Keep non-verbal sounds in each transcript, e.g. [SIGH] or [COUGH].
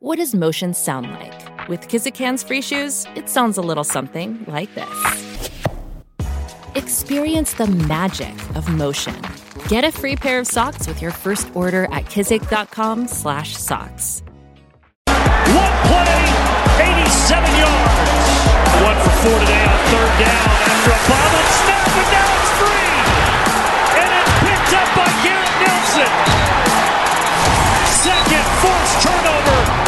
What does motion sound like? With Kizikans free shoes, it sounds a little something like this. Experience the magic of motion. Get a free pair of socks with your first order at kizik.com/socks. One play, 87 yards. One for four today on third down after a bobbled snap, and now it's free. And it's picked up by Garrett Nelson. Second forced turnover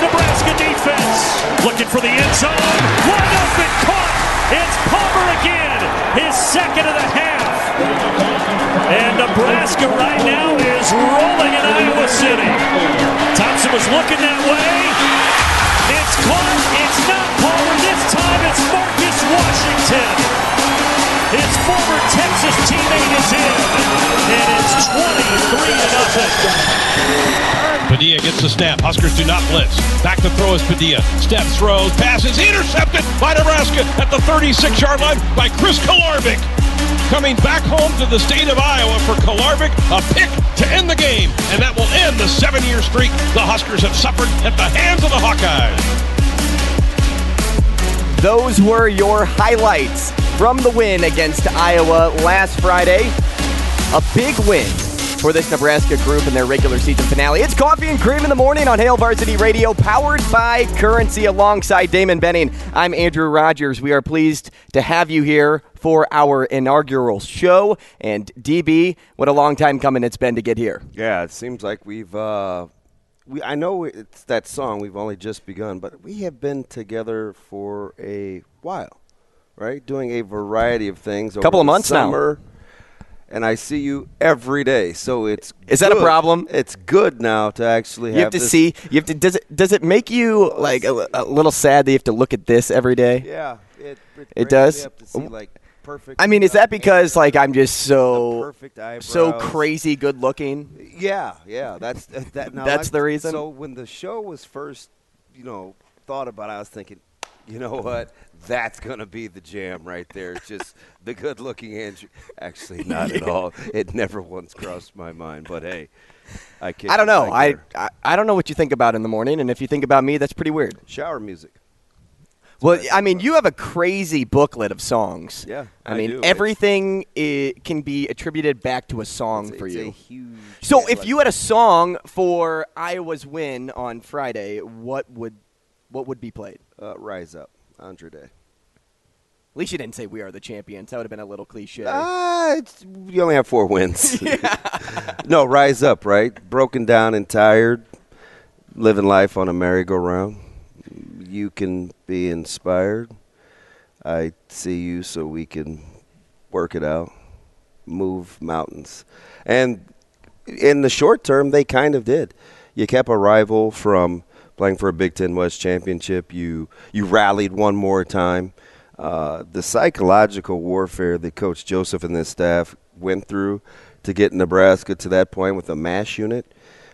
Nebraska defense. Looking for the end zone. Wide open, caught. It's Palmer again. His second of the half. And Nebraska right now is rolling in Iowa City. Thompson was looking that way. It's caught. It's not Palmer. This time it's Marcus Washington. His former Texas teammate is in. And it's 23 to nothing. Padilla gets the snap. Huskers do not blitz. Back to throw is Padilla. Step throws, passes, intercepted by Nebraska at the 36-yard line by Chris Kolarevic. Coming back home to the state of Iowa for Kolarevic, a pick to end the game, and that will end the seven-year streak the Huskers have suffered at the hands of the Hawkeyes. Those were your highlights from the win against Iowa last Friday. A big win for this Nebraska group in their regular season finale. It's Coffee and Cream in the morning on Hail Varsity Radio, powered by Currency alongside Damon Benning. I'm Andrew Rogers. We are pleased to have you here for our inaugural show. And DB, what a long time coming it's been to get here. Yeah, it seems like we've. Uh, we I know it's that song. We've only just begun, but we have been together for a while, right? Doing a variety of things. A Couple of months now. And I see you every day, so it's Is that a problem? It's good now to actually You have to see. You have to. Does it? Does it make you like a, a little sad that you have to look at this every day? Yeah, it, it, It does? see, like, perfect, I mean, is that because like I'm just so perfect so crazy good looking? Yeah, yeah, that's that. Now, That's I- the reason? So when the show was first, you know, thought about, it, I was thinking, you know what, that's gonna be the jam right there. Just [LAUGHS] the good-looking Andrew. [LAUGHS] Actually, not at all. It never once crossed my mind. But hey, I can't. I don't know. I, I I don't know what you think about in the morning, and if you think about me, that's pretty weird. shower music. Well, I mean, you have a crazy booklet of songs. Yeah, I, I mean, do. Everything can be attributed back to a song It's- for it's you. So, if like- you had a song for Iowa's win on Friday, what would what would be played? uh, rise up, Andra Day. At least you didn't say "We Are the Champions." That would have been a little cliche. Ah, it's, you only have four wins. [LAUGHS] [LAUGHS] no, rise up, right? Broken down and tired, living life on a merry-go-round. You can be inspired. I see you so we can work it out, move mountains. And in the short term, they kind of did. You kept a rival from playing for a Big Ten West championship. You you rallied one more time. Uh, the psychological warfare that Coach Joseph and his staff went through to get Nebraska to that point with a mash unit.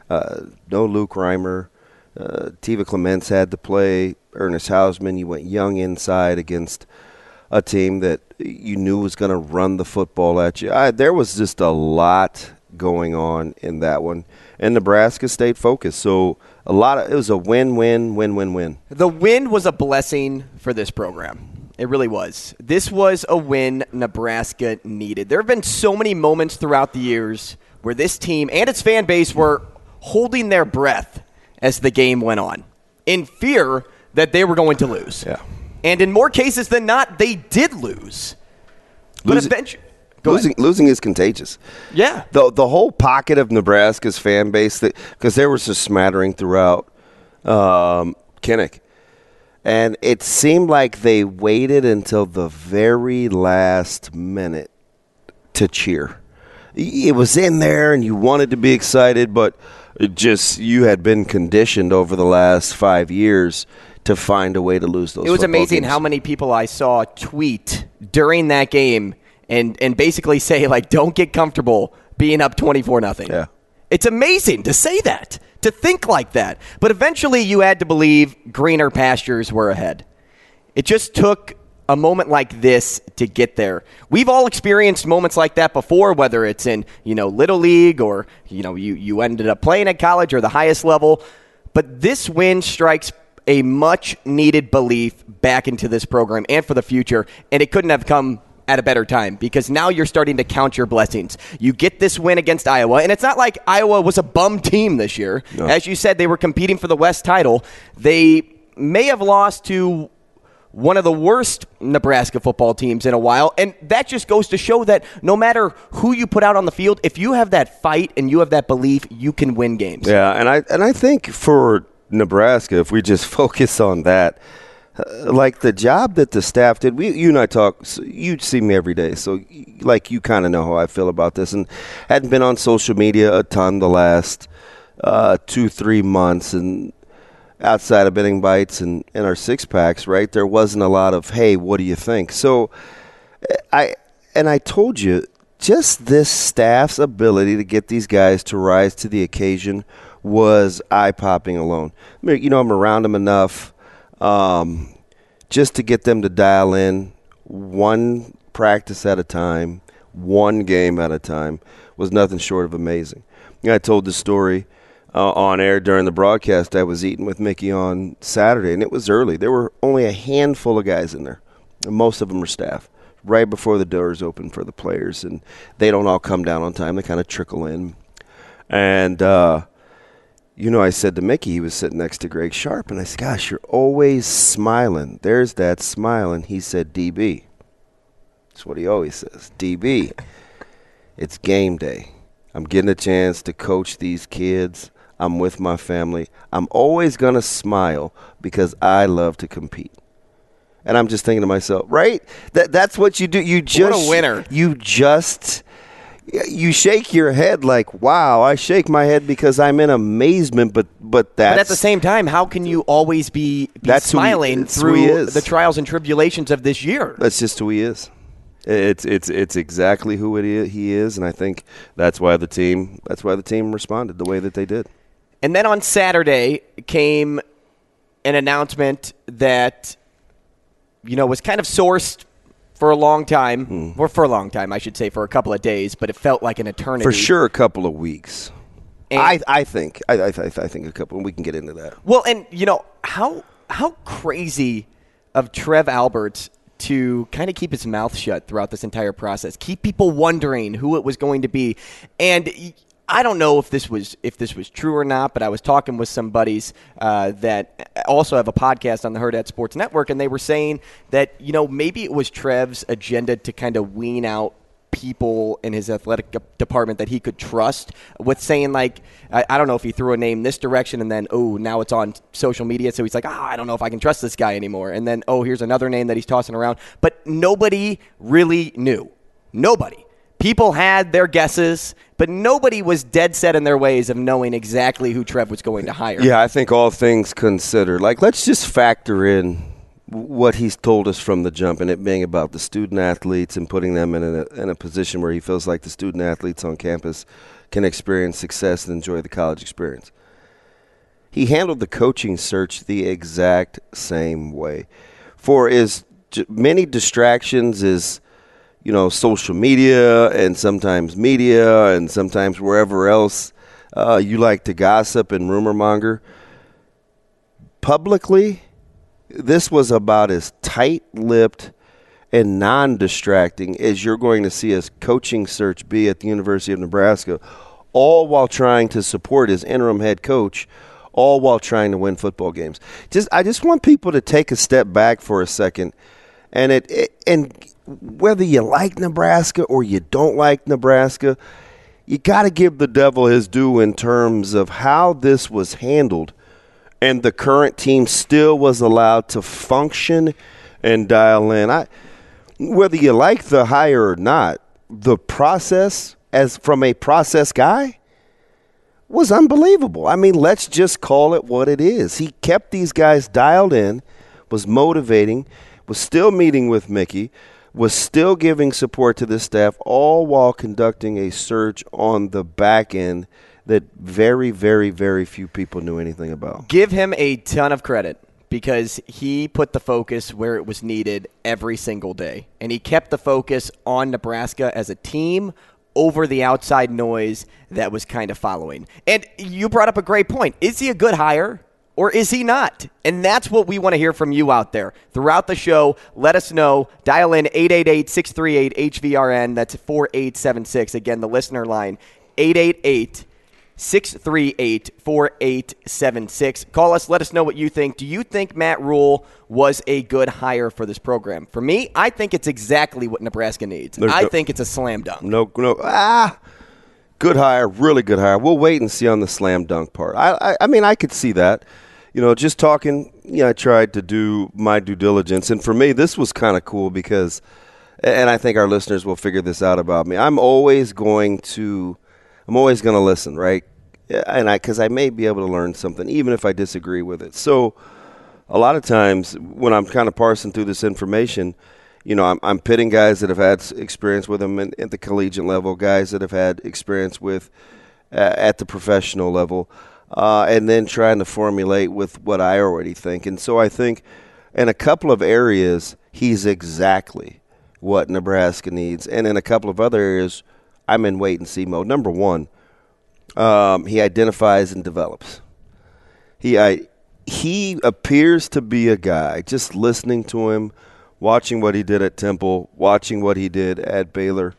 Uh, no Luke Reimer. Uh, Tiva Clements had to play. Ernest Hausmann. You went young inside against a team that you knew was going to run the football at you. I, there was just a lot going on in that one, and Nebraska stayed focused. So a lot of it was a win-win, win-win-win. The win was a blessing for this program. It really was. This was a win Nebraska needed. There have been so many moments throughout the years where this team and its fan base were holding their breath as the game went on in fear that they were going to lose. Yeah. And in more cases than not, they did lose. But Losing- eventually, Go losing, ahead. losing is contagious. Yeah. the the whole pocket of Nebraska's fan base that because there was a smattering throughout um, Kinnick, and it seemed like they waited until the very last minute to cheer. It was in there, and you wanted to be excited, but it just you had been conditioned over the last five years to find a way to lose those. It was amazing games. how many people I saw tweet during that game and and basically say like, "Don't get comfortable being up twenty four nothing." Yeah. It's amazing to say that, to think like that. But eventually, you had to believe greener pastures were ahead. It just took a moment like this to get there. We've all experienced moments like that before, whether it's in you know little league or you know you you ended up playing at college or the highest level. But this win strikes a much needed belief back into this program and for the future, and it couldn't have come at a better time because now you're starting to count your blessings. You get this win against Iowa, and it's not like Iowa was a bum team this year. No. As you said, they were competing for the West title. They may have lost to one of the worst Nebraska football teams in a while. And that just goes to show that no matter who you put out on the field, if you have that fight and you have that belief, you can win games. Yeah, and I and I think for Nebraska, if we just [LAUGHS] focus on that, like the job that the staff did, we you and I talk. So you see me every day, so like you kind of know how I feel about this, and hadn't been on social media a ton the last uh, two three months, and outside of betting bites and, and our six packs, right? There wasn't a lot of hey, what do you think? So I and I told you just this staff's ability to get these guys to rise to the occasion was eye popping alone. I mean, you know, I'm around them enough um, just to get them to dial in one practice at a time, one game at a time was nothing short of amazing. I told the story uh, on air during the broadcast. I was eating with Mickey on Saturday, and it was early. There were only a handful of guys in there, most of them were staff. Right before the doors open for the players, and they don't all come down on time. They kind of trickle in, and uh, you know, I said to Mickey, he was sitting next to Greg Sharp, and I said, "Gosh, you're always smiling. There's that smile." And he said, "DB." That's what he always says. DB. [LAUGHS] It's game day. I'm getting a chance to coach these kids. I'm with my family. I'm always going to smile because I love to compete. And I'm just thinking to myself, right? That that's what you do. You just a winner. You just you shake your head like, "Wow!" I shake my head because I'm in amazement. But but that. But at the same time, how can you always be, be That's he- smiling that's he through the trials and tribulations of this year? That's just who he is. It's it's it's exactly who it is, he is, and I think that's why the team that's why the team responded the way that they did. And then on Saturday came an announcement that you know was kind of sourced for a long time, Hmm. or for a long time, I should say, for a couple of days, but it felt like an eternity. For sure, a couple of weeks. And- I I think I I, I I think a couple. and We can get into that. Well, and you know how how crazy of Trev Alberts to kind of keep his mouth shut throughout this entire process, keep people wondering who it was going to be, and. I don't know if this was if this was true or not, but I was talking with some buddies uh, that also have a podcast on the Herd at Sports Network, and they were saying that you know maybe it was Trev's agenda to kind of wean out people in his athletic department that he could trust with saying like I, I don't know if he threw a name this direction and then oh now it's on social media so he's like ah I don't know if I can trust this guy anymore and then oh here's another name that he's tossing around but nobody really knew. Nobody people had their guesses but nobody was dead set in their ways of knowing exactly who Trev was going to hire Yeah, I think all things considered, like let's just factor in what he's told us from the jump, and it being about the student athletes and putting them in a, in a position where he feels like the student athletes on campus can experience success and enjoy the college experience. He handled the coaching search the exact same way. For as many distractions as you know, social media and sometimes media and sometimes wherever else uh, you like to gossip and rumor monger. Publicly, this was about as tight lipped and non distracting as you're going to see his coaching search be at the University of Nebraska, all while trying to support his interim head coach, all while trying to win football games. Just I just want people to take a step back for a second and it, it and whether you like Nebraska or you don't like Nebraska, you got to give the devil his due in terms of how this was handled and the current team still was allowed to function and dial in. I whether you like the hire or not, the process as from a process guy was unbelievable. I mean, let's just call it what it is. He kept these guys dialed in, was motivating, was still meeting with Mickey, was still giving support to the staff, all while conducting a search on the back end that very, very, very few people knew anything about. give him a ton of credit because he put the focus where it was needed every single day. And he kept the focus on Nebraska as a team over the outside noise that was kind of following. And you brought up a great point. Is he a good hire? Or is he not? And that's what we want to hear from you out there. Throughout the show, let us know. Dial in 888 638 HVRN. That's 4876. Again, the listener line 888 638 4876. Call us. Let us know what you think. Do you think Matt Rhule was a good hire for this program? For me, I think it's exactly what Nebraska needs. There's I no- think it's a slam dunk. No, no. Ah, good hire, really good hire. We'll wait and see on the slam dunk part. I, I, I mean, I could see that. You know, just talking. Yeah, I tried to do my due diligence, and for me, this was kind of cool because, and I think our listeners will figure this out about me. I'm always going to, I'm always going to listen, right? And I, because I may be able to learn something, even if I disagree with it. So, a lot of times when I'm kind of parsing through this information, you know, I'm, I'm pitting guys that have had experience with them in, at the collegiate level, guys that have had experience with uh, at the professional level, uh, and then trying to formulate with what I already think. And so I think in a couple of areas, he's exactly what Nebraska needs. And in a couple of other areas, I'm in wait and see mode. Number one, um, he identifies and develops. He I, he appears to be a guy. Just listening to him, watching what he did at Temple, watching what he did at Baylor,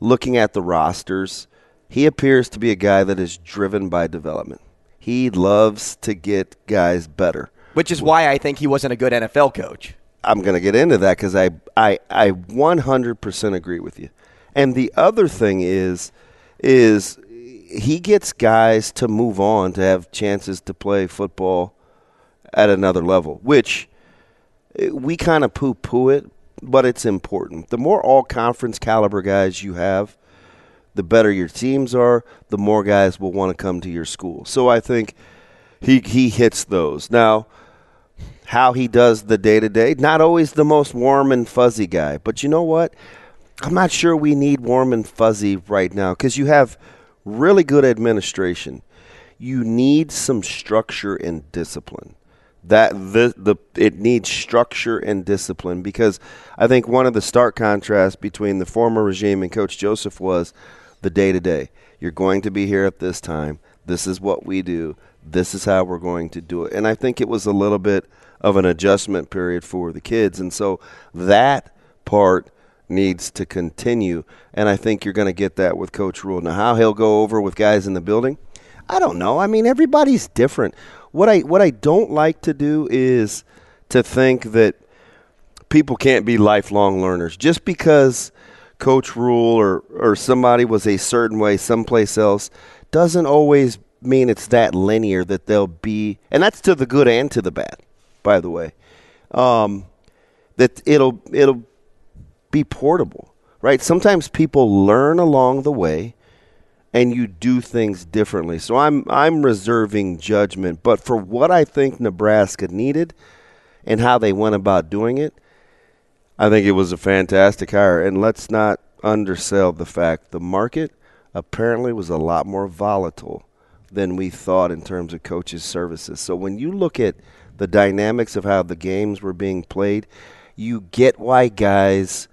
looking at the rosters, he appears to be a guy that is driven by development. He loves to get guys better. Which is why I think he wasn't a good NFL coach. I'm going to get into that because I, I, I 100% agree with you. And the other thing is, is he gets guys to move on to have chances to play football at another level, which eh, we kind of poo poo it, but it's important. The more all conference caliber guys you have, the better your teams are, the more guys will want to come to your school. So I think he he hits those. Now, how he does the day to day, not always the most warm and fuzzy guy, but you know what? I'm not sure we need warm and fuzzy right now because you have really good administration. You need some structure and discipline. That the the it needs structure and discipline because I think one of the stark contrasts between the former regime and Coach Joseph was the day to day. You're going to be here at this time. This is what we do. This is how we're going to do it. And I think it was a little bit of an adjustment period for the kids. And so that part needs to continue. And I think you're going to get that with Coach Rhule. Now, how he'll go over with guys in the building, I don't know. I mean, everybody's different. What I what I don't like to do is to think that people can't be lifelong learners just because coach Rhule or or somebody was a certain way someplace else doesn't always mean it's that linear that they'll be and that's to the good and to the bad by the way um, that it'll it'll be portable right? Sometimes people learn along the way and you do things differently. So i'm i'm reserving judgment but for what i think nebraska needed and how they went about doing it I think it was a fantastic hire. And let's not undersell the fact the market apparently was a lot more volatile than we thought in terms of coaches' services. So when you look at the dynamics of how the games were being played, you get why guys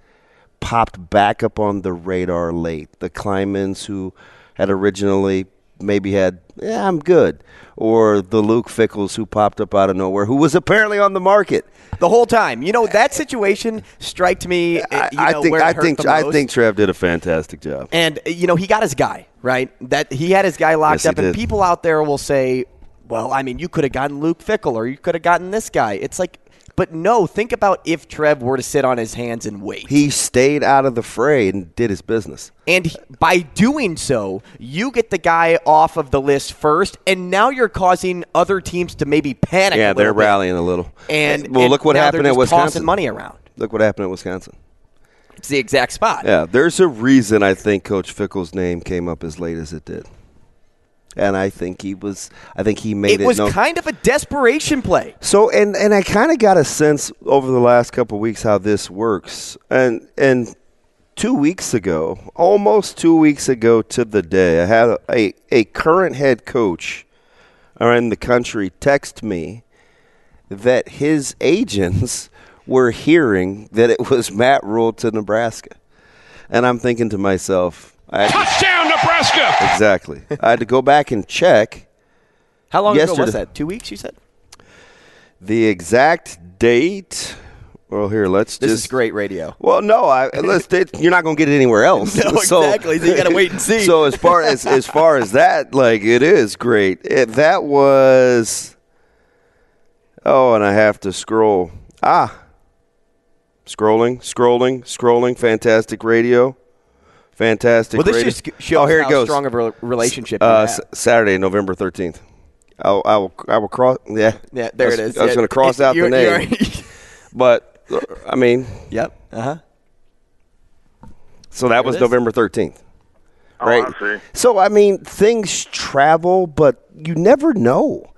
popped back up on the radar late. The Kleinmans who had originally maybe had, yeah, I'm good. Or the Luke Fickells who popped up out of nowhere, who was apparently on the market. The whole time, you know, that situation striked me. uh, I, I think I think I think Trev did a fantastic job. And uh, you know, he got his guy right. That he had his guy locked Yes, up, and did. people out there will say, "Well, I mean, you could have gotten Luke Fickell, or you could have gotten this guy." It's like, but no. Think about if Trev were to sit on his hands and wait. He stayed out of the fray and did his business. and he- by doing so, you get the guy off of the list first, and now you're causing other teams to maybe panic. Yeah, they're bit. rallying a little. And well, and look what happened at just tossing Wisconsin. money around. Look what happened at Wisconsin. It's the exact spot. Yeah, there's a reason I think Coach Fickell's name came up as late as it did, and I think he was. I think he made it it. was no- kind of a desperation play. So and and I kind of got a sense over the last couple of weeks how this works. And and two weeks ago, almost two weeks ago to the day, I had a a current head coach around the country text me that his agents [LAUGHS] were hearing that it was Matt Rhule to Nebraska, and I'm thinking to myself, I, Touchdown, Nebraska! exactly. I had to go back and check. How long ago was that? Two weeks, you said? The exact date. Well, here let's This just. is great radio. Well, no, I let's. [LAUGHS] It, you're not going to get it anywhere else. No, exactly. So you gotta wait and see. [LAUGHS] So as far as as far as that, like it is great. It, that was. Oh, and I have to scroll. Ah. Scrolling, scrolling, scrolling. Fantastic radio. Fantastic. Well, this radio. just shows oh, here how it goes. strong of a relationship Uh. S- Saturday, November thirteenth. I'll, I will. I will cross. Yeah. Yeah, there was, it is. I was Yeah, going to cross out the you're- name, [LAUGHS] but I mean, yep. Uh huh. so that was it is. November thirteenth. Oh, Right. I see. So I mean, things travel, but you never know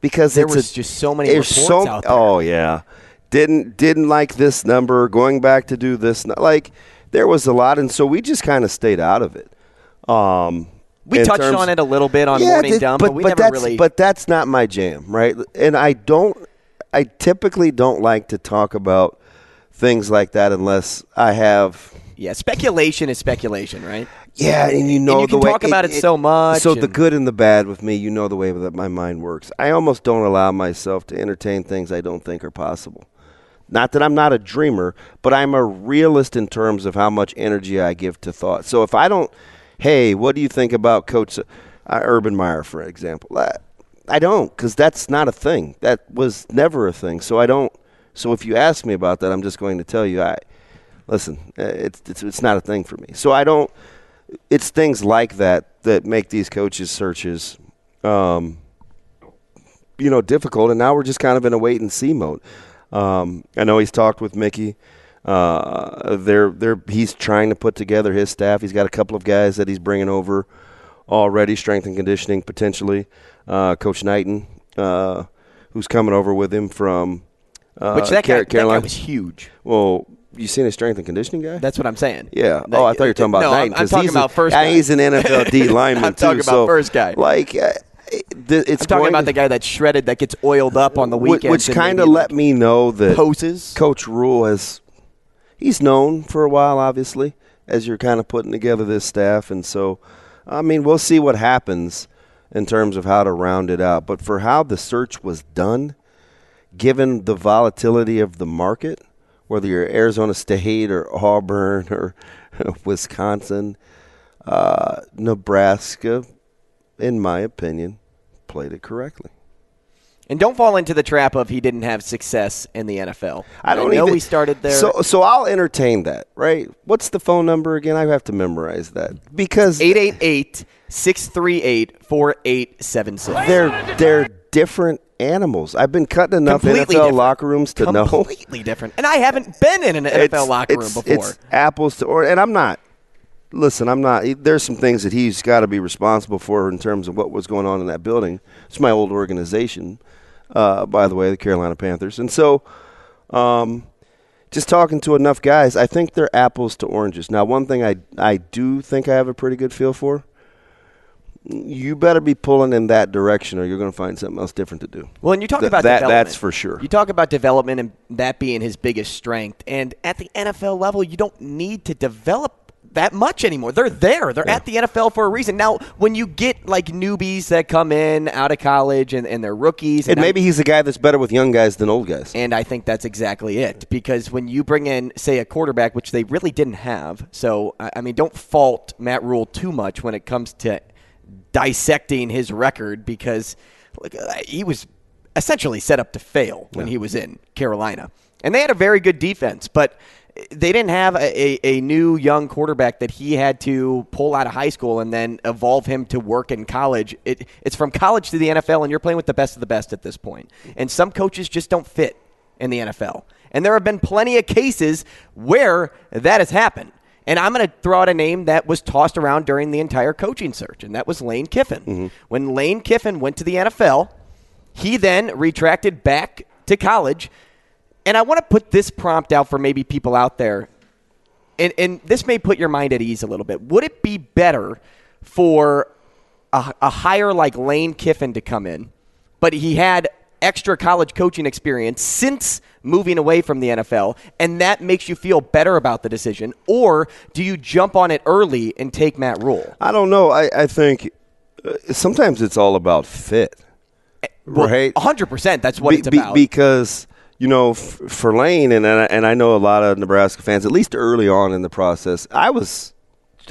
because There it's was a, just so many there's reports so- out there. Oh yeah, didn't didn't like this number. Going back to do this, like there was a lot, and so we just kind of stayed out of it. Um, We touched terms- on it a little bit on Yeah, Morning th- Dumb, but, but, we but never that's really. but that's not my jam, right? And I don't, I typically don't like to talk about things like that unless I have yeah, speculation is speculation, right? yeah, and you know you the can way talk about it so much So the good and the bad with me, you know the way that my mind works. I almost don't allow myself to entertain things I don't think are possible. Not that I'm not a dreamer, but I'm a realist in terms of how much energy I give to thought. So if I don't, hey, what do you think about Coach uh, Urban Meyer, for example? I, I don't, because that's not a thing. That was never a thing. So I don't. So if you ask me about that, I'm just going to tell you, I listen. uh, It's it's, it's not a thing for me. So I don't it's things like that that make these coaches searches um, you know difficult and now we're just kind of in a wait and see mode um, i know he's talked with mickey uh, they're, they're, he's trying to put together his staff he's got a couple of guys that he's bringing over already strength and conditioning potentially uh, coach knighton uh, who's coming over with him from uh, Which that guy, Car- that guy was huge. well you seen his strength and conditioning guy That's what I'm saying. yeah. Oh, I thought you were talking about no, Knight. I'm, I'm talking he's about a, first. guy. He's an NFL D [LAUGHS] lineman I'm too. talking about so, first guy. Like, it's I'm talking about to- the guy that's shredded, that gets oiled up on the weekend, which kind of let like, me know that poses. Coach Rhule has he's known for a while, obviously, as you're kind of putting together this staff, and so I mean, we'll see what happens in terms of how to round it out. But for how the search was done, given the volatility of the market, whether you're Arizona State or Auburn or [LAUGHS] Wisconsin, uh, Nebraska, in my opinion, played it correctly. And don't fall into the trap of he didn't have success in the NFL. I don't know even, he started there. So, so I'll entertain that, right? What's the phone number again? I have to memorize that because 888 638 4876. they're they're different animals. I've been cutting enough Completely NFL different. locker rooms to know Completely different. And I haven't been in an NFL [LAUGHS] It's- locker room it's- before. It's apples to or, and I'm not. Listen, I'm not. There's some things that he's got to be responsible for in terms of what was going on in that building. It's my old organization, uh, by the way, the Carolina Panthers, and so. Um, just talking to enough guys, I think they're apples to oranges. Now, one thing I I do think I have a pretty good feel for. You better be pulling in that direction, or you're going to find something else different to do. Well, and you talk Th- about that. development. That's for sure. You talk about development and that being his biggest strength. And at the NFL level, you don't need to develop that much anymore. They're there. They're at the NFL for a reason. Now, when you get like newbies that come in out of college and, and they're rookies, and I- maybe he's a guy that's better with young guys than old guys. And I think that's exactly it. Because when you bring in, say, a quarterback, which they really didn't have, so I I mean, don't fault Matt Rhule too much when it comes to dissecting his record because look, uh, he was essentially set up to fail when he was in Carolina. And they had a very good defense, but they didn't have a, a, a new young quarterback that he had to pull out of high school and then evolve him to work in college. It, it's from college to the NFL, and you're playing with the best of the best at this point. And some coaches just don't fit in the NFL. And there have been plenty of cases where that has happened. And I'm going to throw out a name that was tossed around during the entire coaching search, and that was Lane Kiffin. Mm-hmm. When Lane Kiffin went to the NFL, he then retracted back to college. And I want to put this prompt out for maybe people out there. And, and this may put your mind at ease a little bit. Would it be better for a, a hire like Lane Kiffin to come in, but he had extra college coaching experience since moving away from the NFL, and that makes you feel better about the decision? Or do you jump on it early and take Matt Rhule? I don't know. I, I think uh, sometimes it's all about fit. Well, right? 100%. That's what Be- it's be- about. because you know, f- for Lane and and I- and I know a lot of Nebraska fans, at least early on in the process, I was,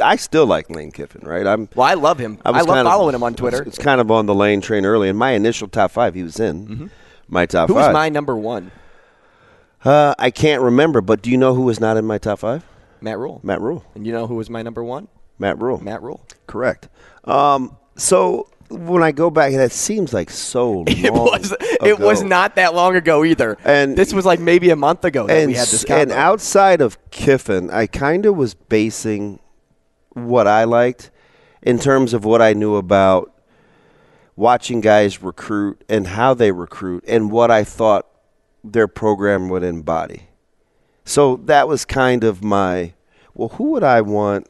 I still like Lane Kiffin, right? I'm. well, I love him. I, was love kind of- following him on Twitter. It's kind of on the Lane train early. In my initial top five, he was in my top Mm-hmm. Who was my number one? Uh, I can't remember, but do you know who was not in my top five? Matt Rhule. Matt Rhule. And you know who was my number one? Matt Rhule. Matt Rhule. Correct. Um, so when I go back, that seems like so [LAUGHS] long. It was. It was not that long ago either. And- this was like maybe a month ago that and, we had this convo. and outside of Kiffin, I kind of was basing what I liked in terms of what I knew about watching guys recruit and how they recruit and what I thought their program would embody. So that was kind of my well, who would I want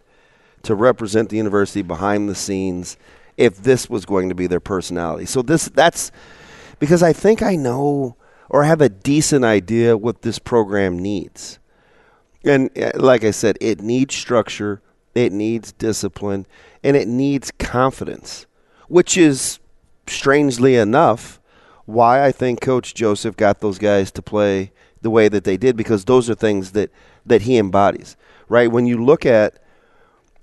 to represent the university behind the scenes if this was going to be their personality? So this that's because I think I know or have a decent idea what this program needs. And uh, like I said, it needs structure, it needs discipline, and it needs confidence, which is strangely enough why I think Coach Joseph got those guys to play the way that they did because those are things that, that he embodies. Right? When you look at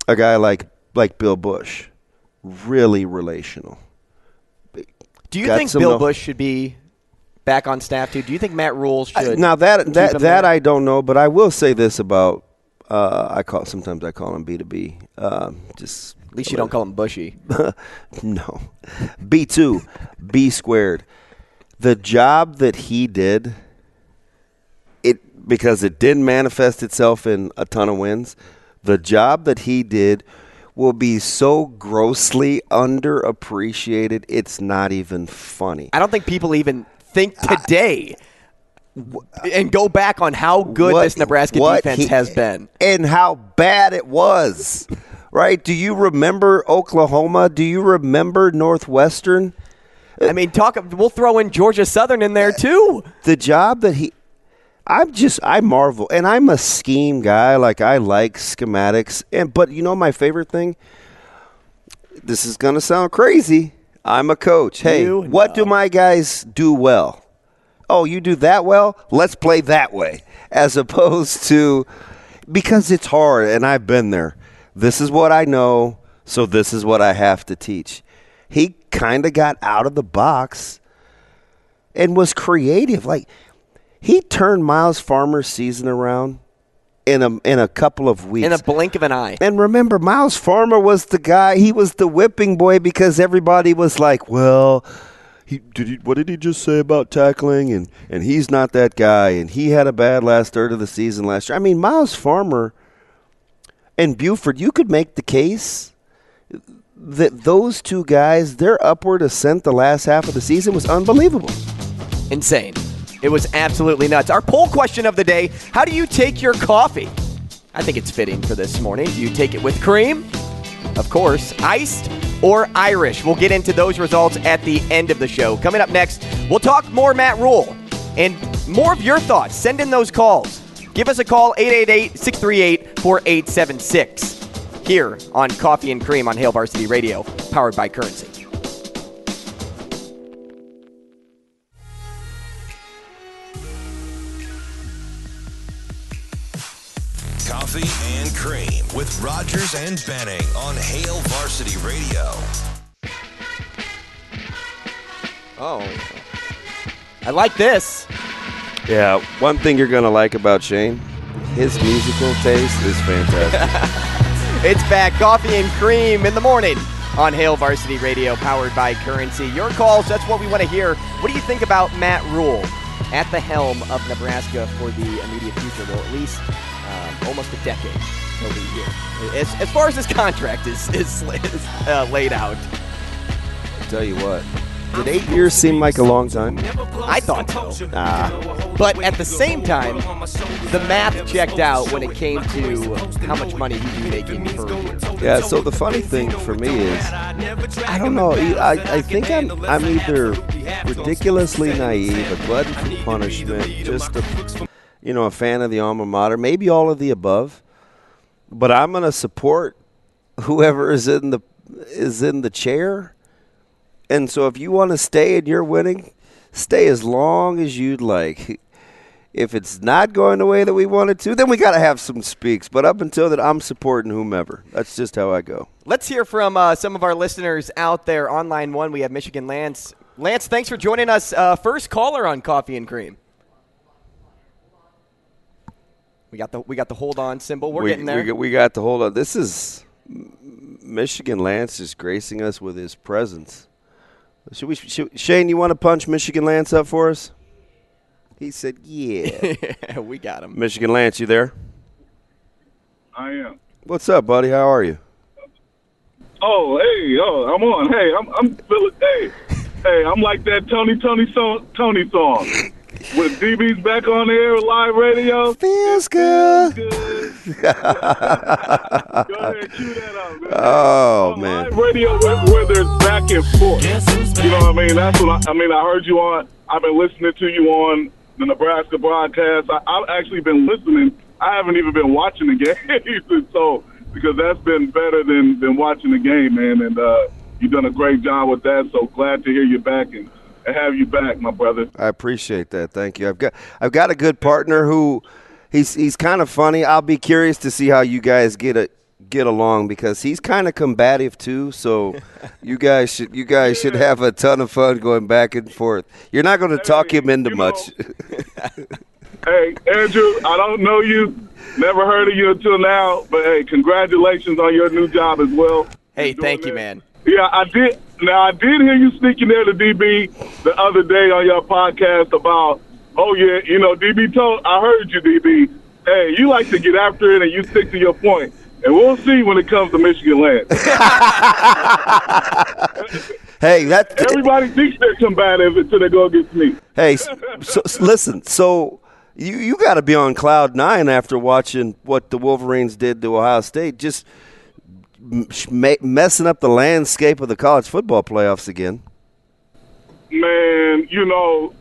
a guy like like Bill Bush, really relational. Do you got think Bill Busch should be back on staff too? Do you think Matt Rhule should? now that that that? I don't know, but I will say this about uh, I call sometimes I call him B two B. Um, Just At least you don't call him Bushy. [LAUGHS] no B two B squared. The job that he did, it because it didn't manifest itself in a ton of wins. The job that he did will be so grossly underappreciated. It's not even funny. I don't think people even think today and go back on how good what- this Nebraska defense he- has been. and how bad it was. right? Do you remember Oklahoma? Do you remember Northwestern? I mean, talk. We'll throw in Georgia Southern in there too. The job that he I'm just I marvel and I'm a scheme guy like I like schematics and but you know my favorite thing this is going to sound crazy. I'm a coach. Hey, You what do my guys do well? Oh, you do that well? Let's play that way. As opposed to because it's hard and I've been there. This is what I know, so this is what I have to teach. He kind of got out of the box and was creative. Like he turned Myles Farmer's season around in a in a couple of weeks. In a blink of an eye. And remember, Myles Farmer was the guy. He was the whipping boy because everybody was like, "Well, he did. He, what did he just say about tackling?" And and he's not that guy. And he had a bad last third of the season last year. I mean, Myles Farmer and Buford. You could make the case that those two guys, their upward ascent the last half of the season was unbelievable. Insane. It was absolutely nuts. Our poll question of the day How do you take your coffee? I think it's fitting for this morning. Do you take it with cream? Of course, iced or Irish? We'll get into those results at the end of the show. Coming up next, we'll talk more Matt Rhule and more of your thoughts. Send in those calls. Give us a call 888 638 4876 here on Coffee and Cream on Hail Varsity Radio, powered by Currency. Coffee and Cream with Rogers and Benning on Hail Varsity Radio. Oh. I like this. Yeah, one thing you're going to like about Shane, his musical taste is fantastic. [LAUGHS] It's back, coffee and cream in the morning on Hail Varsity Radio, powered by Currency. Your calls, that's what we want to hear. What do you think about Matt Rhule at the helm of Nebraska for the immediate future? Well, at least almost a decade he'll be here. As, as far as his contract is, is, is uh, laid out, tell you what, did eight years seem like a long time? I thought so. Ah, But at the same time, the math checked out when it came to how much money he'd be making per year. yeah. So the funny thing for me is, I don't know. I, I think I'm I'm either ridiculously naive, a glutton for punishment, just a you know a fan of the alma mater, maybe all of the above. But I'm going to support whoever is in the is in the chair And so if you want to stay and you're winning, stay as long as you'd like. [LAUGHS] If it's not going the way that we wanted to, then we got to have some speaks. But up until that, I'm supporting whomever. That's just how I go. Let's hear from uh, some of our listeners out there on line one. We have Michigan Lance. Lance, thanks for joining us. Uh, first caller on Coffee and Cream. We got the we got the hold on symbol. We're we, getting there. We, we got the hold on. This is Michigan Lance is gracing us with his presence. Should we, should, Shane, you want to punch Michigan Lance up for us? He said, [LAUGHS] "Yeah." we got him. Michigan Lance, you there? I am. What's up, buddy? How are you? Oh, hey, oh, I'm on. Hey, I'm, I'm feeling. Hey, hey, I'm like that Tony, Tony song, Tony song. With DB's back on the air, live radio. Feels good. Feels good. [LAUGHS] Go ahead, cue that out, man. Oh On man. Live radio where, where there's back and forth. You know what I mean? That's what I, I mean. I heard you on. I've been listening to you on the Nebraska broadcast. I, I've actually been listening. I haven't even been watching the [LAUGHS] games, and so because that's been better than than watching the game, man. And uh, you've done a great job with that. So glad to hear you back and, and have you back, my brother. I appreciate that. Thank you. I've got I've got a good partner who he's he's kind of funny. I'll be curious to see how you guys get it get along because he's kind of combative too. So [LAUGHS] you guys should you guys should have a ton of fun going back and forth. You're not going to talk him into you know- much. Hey, Andrew, I don't know you. Never heard of you until now, but hey, congratulations on your new job as well. Hey, You're thank you, that. man. Yeah, I did. Now I did hear you speaking there to DB the other day on your podcast about, oh yeah, you know, DB told. I heard you, DB. Hey, you like to get after it and you stick to your point, and we'll see when it comes to Michigan land. [LAUGHS] hey, that Everybody thinks they're combative until they go against me. Hey, s- so, listen. So you you got to be on cloud nine after watching what the Wolverines did to Ohio State, just m- sh- ma- messing up the landscape of the college football playoffs again. Man, you know,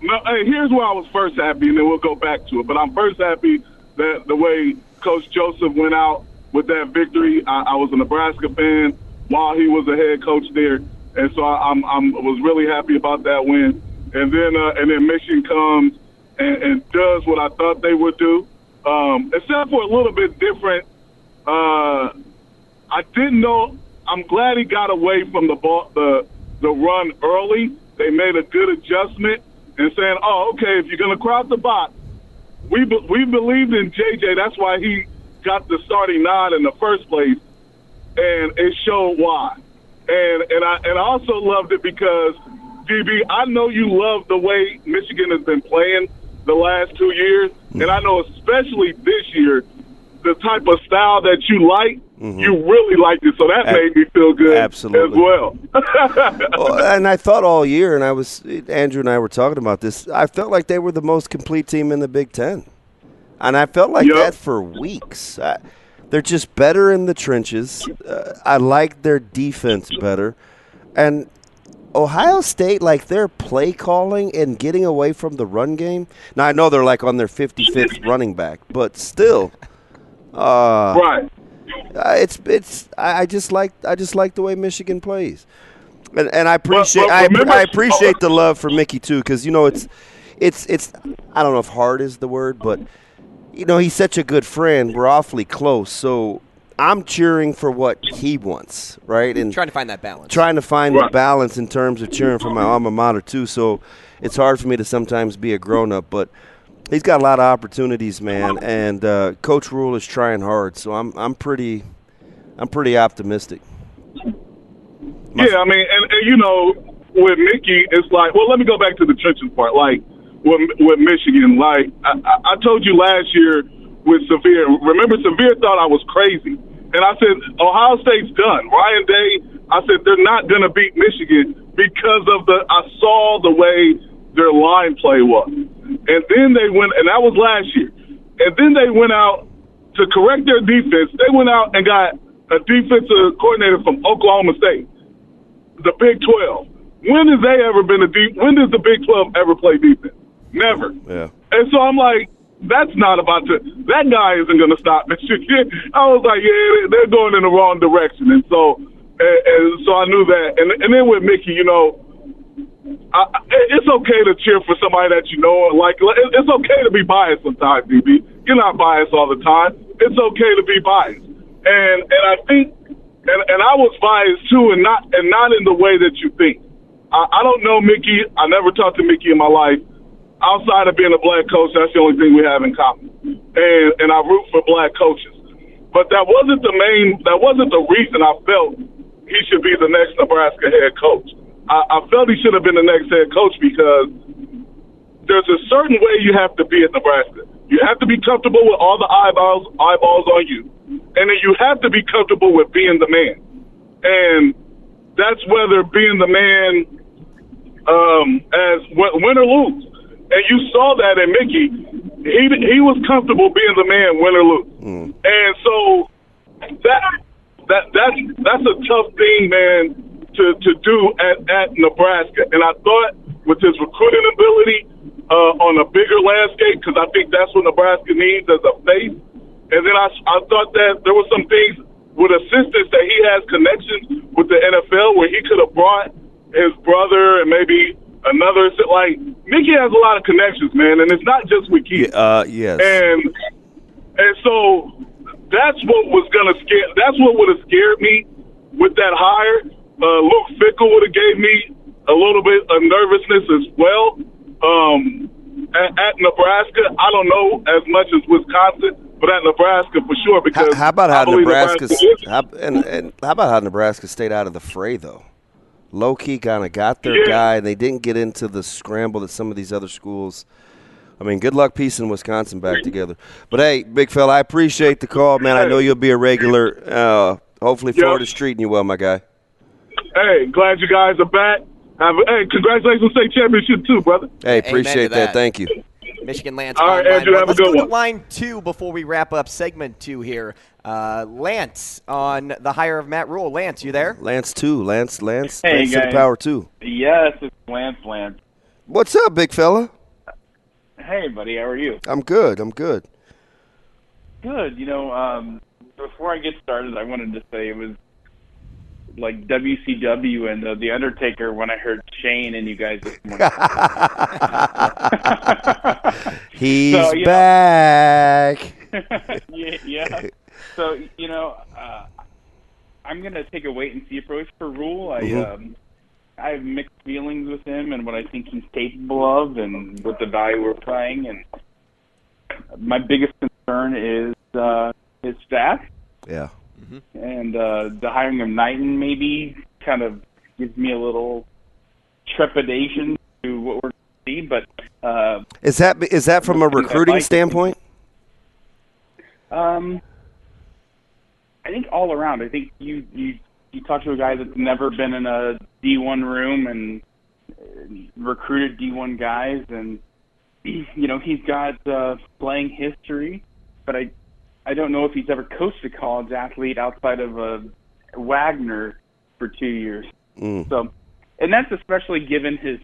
no, hey, here's where I was first happy, and then we'll go back to it. But I'm first happy that the way Coach Joseph went out with that victory. I, I was a Nebraska fan while he was a head coach there, and so I, I'm, I'm was really happy about that win. And then uh, and then Michigan comes and, and does what I thought they would do, um, except for a little bit different. Uh, I didn't know. I'm glad he got away from the ball, the the run early. They made a good adjustment and saying, "Oh, okay, if you're going to crowd the box, we be, we believed in JJ. That's why he got the starting nod in the first place, and it showed why. And and I and I also loved it because DB, I know you love the way Michigan has been playing the last two years, and I know especially this year, the type of style that you like, you really liked it. So that Ab- made me feel good absolutely. as well. [LAUGHS] Well, and I thought all year, and I was Andrew and I were talking about this. I felt like they were the most complete team in the Big Ten, and I felt like Yep. that for weeks. I, they're just better in the trenches. Uh, I like their defense better, and Ohio State, like their play calling and getting away from the run game. Now I know they're like on their 55th running back, but still, uh, right. Uh, it's it's. I, I just like I just like the way Michigan plays, and and I appreciate but I, remember- I appreciate the love for Mickey too because you know it's it's it's I don't know if hard is the word, but you know he's such a good friend. We're awfully close, so I'm cheering for what he wants, right? And Trying to find that balance. trying to find the balance in terms of cheering for my alma mater too. So it's hard for me to sometimes be a grown up, but he's got a lot of opportunities, man. And uh, Coach Rhule is trying hard, so I'm I'm pretty I'm pretty optimistic. Yeah, I mean, and, and you know, with Mickey, it's like, well, let me go back to the trenches part. Like with, with Michigan, like I, I I told you last year with Severe. Remember, Severe thought I was crazy, and I said Ohio State's done. Ryan Day, I said they're not going to beat Michigan because of the. I saw the way their line play was, and then they went, and that was last year, and then they went out to correct their defense. They went out and got a defensive coordinator from Oklahoma State the Big Twelve. When has they ever been a deep? When does the Big Twelve ever play defense? Never. Yeah. And so I'm like, that's not about to. That guy isn't going to stop Michigan. [LAUGHS] I was like, yeah, they're going in the wrong direction. And so and, and so I knew that. And and then with Mickey, you know, I, it's okay to cheer for somebody that you know. Like it's okay to be biased sometimes, DB. You're not biased all the time. It's okay to be biased, and and I think, and and I was biased too, and not and not in the way that you think. I, I don't know Mickey. I never talked to Mickey in my life. Outside of being a black coach, that's the only thing we have in common, and and I root for black coaches. But that wasn't the main. That wasn't the reason I felt he should be the next Nebraska head coach. I, I felt he should have been the next head coach because there's a certain way you have to be at Nebraska. You have to be comfortable with all the eyeballs eyeballs on you, and then you have to be comfortable with being the man. And that's whether being the man um, as win or lose. And you saw that in Mickey. He he was comfortable being the man, win or lose. Mm. And so that that that's that's a tough thing, man, to to do at at Nebraska. And I thought with his recruiting ability uh, on a bigger landscape, because I think that's what Nebraska needs as a face. And then I I thought that there were some things with assistance that he has connections with the NFL where he could have brought his brother and maybe another like Mickey has a lot of connections, man, and it's not just with Keith. Uh, yes. And and so that's what was gonna scare. That's what would have scared me with that hire. Uh, Luke Fickell would have gave me a little bit of nervousness as well. Um, at, at Nebraska, I don't know as much as Wisconsin, but at Nebraska for sure. Because how, how about how Nebraska, Nebraska how, and, and how about how Nebraska stayed out of the fray though? Low key kind of got their yeah. guy, and they didn't get into the scramble that some of these other schools I mean, good luck piecing Wisconsin back together. But hey, big fella, I appreciate the call, man. I know you'll be a regular. Uh, hopefully, Florida's yep. treating you well, my guy. Hey, glad you guys are back. Have a, hey, congratulations on state championship too, brother. Hey, appreciate that. that. Thank you. Michigan Lance. All right, Andrew, have Let's a good go one. to line two before we wrap up segment two here. Uh, Lance on the hire of Matt Rhule. Lance, you there? Lance two. Lance. Lance. Hey Lance guys. to the power two. Yes, it's Lance. Lance. What's up, big fella? Hey, buddy, how are you? I'm good. I'm good. Good. You know, um, before I get started, I wanted to say it was like WCW and uh, the Undertaker when I heard Shane and you guys this morning. [LAUGHS] He's so, back. [LAUGHS] yeah, yeah. So you know, uh, I'm gonna take a wait and see approach for Rhule. I mm-hmm. um, I have mixed feelings with him and what I think he's capable of, and with the value we're playing. And my biggest concern is uh, his staff. Yeah. Mm-hmm. And uh, the hiring of Knighton maybe kind of gives me a little trepidation to what we're going to see. But uh, is that is that from a recruiting standpoint? Um, I think all around. I think you you you talk to a guy that's never been in a D1 room and recruited D1 guys, and [CLEARS THROAT] you know he's got uh, playing history, but I I don't know if he's ever coached a college athlete outside of a uh, Wagner for two years. Mm. So, and that's especially given his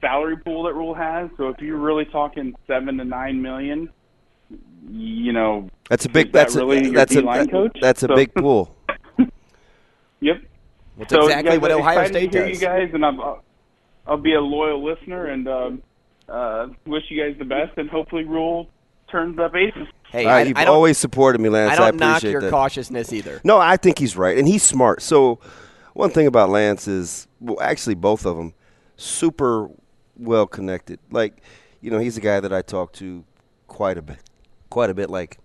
salary pool that Rhule has. So if you're really talking seven to nine million, you know that's a big that's that really a that's a that, that's a so, big pool. [LAUGHS] yep. That's so, exactly what Ohio State to hear does. You guys, and I'll, I'll be a loyal listener and um, uh, wish you guys the best, and hopefully Rhule turns up aces. Hey, right, you've always supported me, Lance. I don't I knock your that. cautiousness either. No, I think he's right, and he's smart. So, one thing about Lance is, well, actually, both of them, super well connected. Like, you know, he's a guy that I talk to quite a bit, quite a bit, like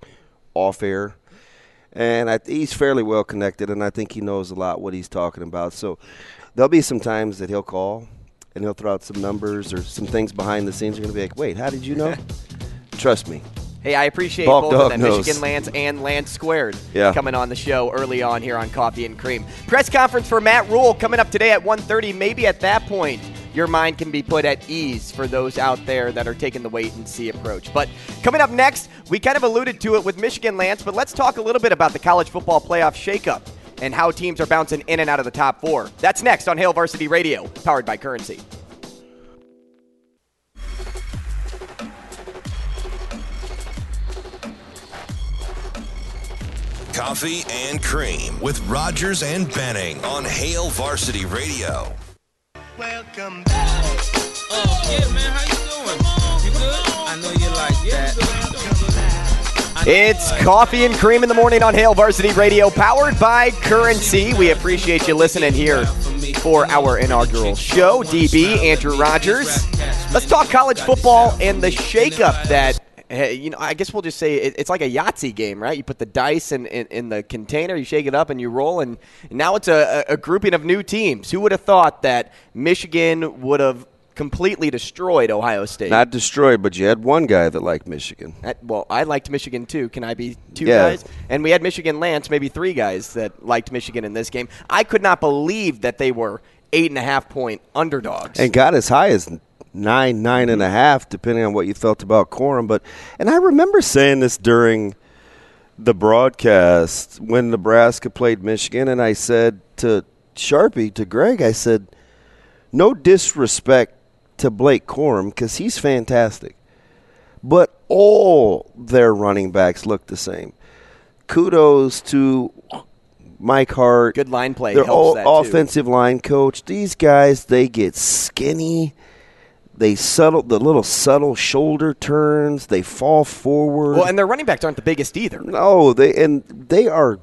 off air, and I, he's fairly well connected, and I think he knows a lot what he's talking about. So, there'll be some times that he'll call and he'll throw out some numbers or some things behind the scenes. You're gonna be like, wait, how did you know? [LAUGHS] Trust me, Hey, I appreciate Bulk both of them, knows. Michigan Lance and Lance Squared, yeah. coming on the show early on here on Coffee and Cream. Press conference for Matt Rhule coming up today at 1.30. Maybe at that point, your mind can be put at ease for those out there that are taking the wait and see approach. But coming up next, we kind of alluded to it with Michigan Lance, but let's talk a little bit about the college football playoff shakeup and how teams are bouncing in and out of the top four. That's next on Hail Varsity Radio, powered by Currency. Coffee and Cream with Rogers and Benning on Hail Varsity Radio. Welcome back. Oh, yeah, man. How you doing? You good? I know you like that. It's Coffee and Cream in the morning on Hail Varsity Radio, powered by Currency. We appreciate you listening here for our inaugural show. DB, Andrew Rogers. Let's talk college football and the shakeup that you know, I guess we'll just say it, it's like a Yahtzee game, right? You put the dice in, in, in the container, you shake it up, and you roll, and now it's a, a grouping of new teams. Who would have thought that Michigan would have completely destroyed Ohio State? Not destroyed, but you had one guy that liked Michigan. That- well, I liked Michigan too. Can I be two Yeah. guys? And we had Michigan Lance, maybe three guys that liked Michigan in this game. I could not believe that they were eight and a half point underdogs. and got as high as nine, nine and a mm. half, depending on what you felt about Corum. But and I remember saying this during the broadcast when Nebraska played Michigan, and I said to Sharpie, to Greg, I said, no disrespect to Blake Corum because he's fantastic, but all their running backs look the same. Kudos to Mike Hart. Good line play Their helps all that, too. offensive line coach. These guys, they get skinny. They subtle the little subtle shoulder turns. They fall forward. well, and their running backs aren't the biggest either. no, they and they are.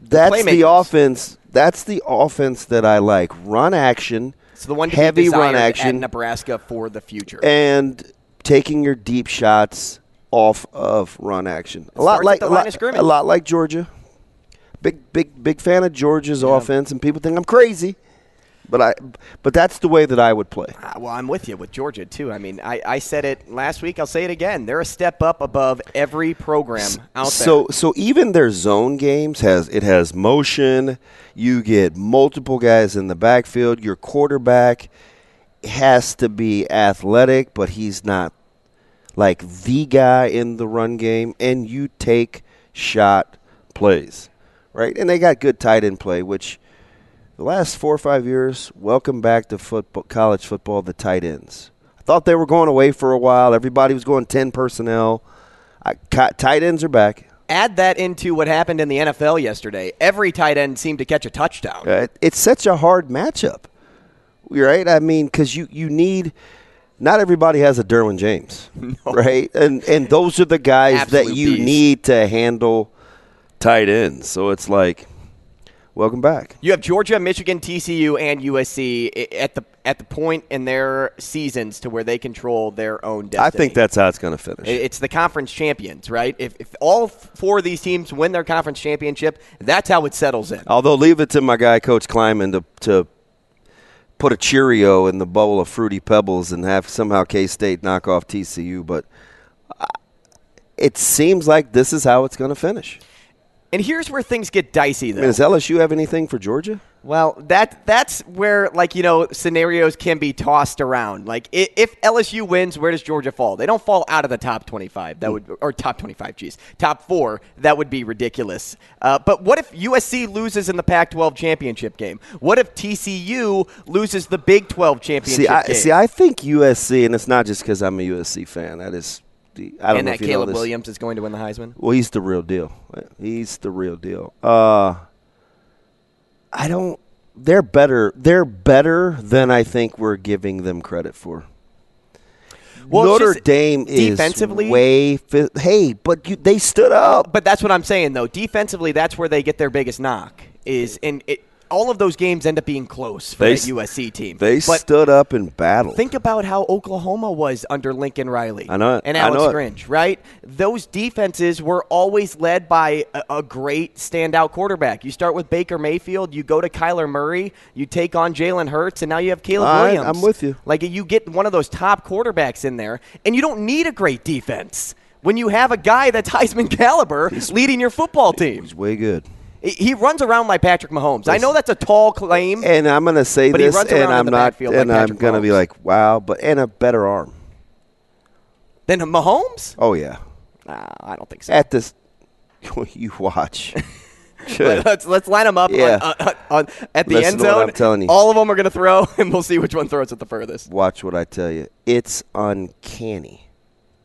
That's the playmakers. offense. That's the offense that I like. Run action. It's the one heavy run action at Nebraska for the future. and taking your deep shots off of run action. A lot like the a lot, a lot like Georgia. Big big big fan of Georgia's offense, and people think I'm crazy, but I but that's the way that I would play. Ah, well, I'm with you with Georgia too. I mean, I, I said it last week. I'll say it again. They're a step up above every program out so there. so even their zone games has it has motion. You get multiple guys in the backfield. Your quarterback has to be athletic, but he's not like the guy in the run game. And you take shot plays, right? And they got good tight end play, which the last four or five years, welcome back to football, college football, the tight ends. I thought they were going away for a while. Everybody was going 10 personnel. I, tight ends are back. Add that into what happened in the NFL yesterday. Every tight end seemed to catch a touchdown. Uh, it's such a hard matchup, right? I mean, because you, you need. Not everybody has a Derwin James, [LAUGHS] right? And and those are the guys Absolute that you beast. need to handle tight ends. So it's like, welcome back. You have Georgia, Michigan, TCU, and USC at the at the point in their seasons to where they control their own destiny. I think that's how it's going to finish. It's the conference champions, right? If, if all four of these teams win their conference championship, that's how it settles in. Although leave it to my guy Coach Klieman to to put a Cheerio in the bowl of fruity pebbles and have somehow K State knock off TCU, but uh, it seems like this is how it's going to finish. And here's where things get dicey, I mean, does LSU have anything for Georgia? Well, that that's where like you know scenarios can be tossed around. Like if LSU wins, where does Georgia fall? They don't fall out of the top twenty-five. That would or top twenty-five. Geez, top four. That would be ridiculous. Uh, but what if USC loses in the Pac-12 championship game? What if TCU loses the Big 12 championship See, I, game? see, I think USC, and it's not just because I'm a USC fan. That is, I don't and know that if you know Caleb. Williams is going to win the Heisman. Well, he's the real deal. He's the real deal. Uh, I don't. They're better. They're better than I think we're giving them credit for. Well, Notre Dame is defensively- way. Fi- hey, but you, they stood up. But that's what I'm saying, though. Defensively, that's where they get their biggest knock. Is and it, all of those games end up being close for They that USC team. They but stood up and battled. Think about how Oklahoma was under Lincoln Riley. I know it. And Alex know it. Grinch, right? Those defenses were always led by a, a great standout quarterback. You start with Baker Mayfield, you go to Kyler Murray, you take on Jalen Hurts, and now you have Caleb All right, Williams. I'm with you. Like you get one of those top quarterbacks in there, and you don't need a great defense when you have a guy that's Heisman caliber leading your football team. He's way good. He- runs around like Patrick Mahomes. I know that's a tall claim. And I'm going to say this, and I'm not, backfield like and I'm going to be like, wow, but and a better arm. than Mahomes? Oh yeah, Nah, I don't think so. at this, [LAUGHS] you watch. [LAUGHS] Let- let's let's line them up Yeah. on, on, on, at the Listen end zone. I'm telling you. All of them are going to throw, [LAUGHS] and we'll see which one throws it the furthest. watch what I tell you. It's uncanny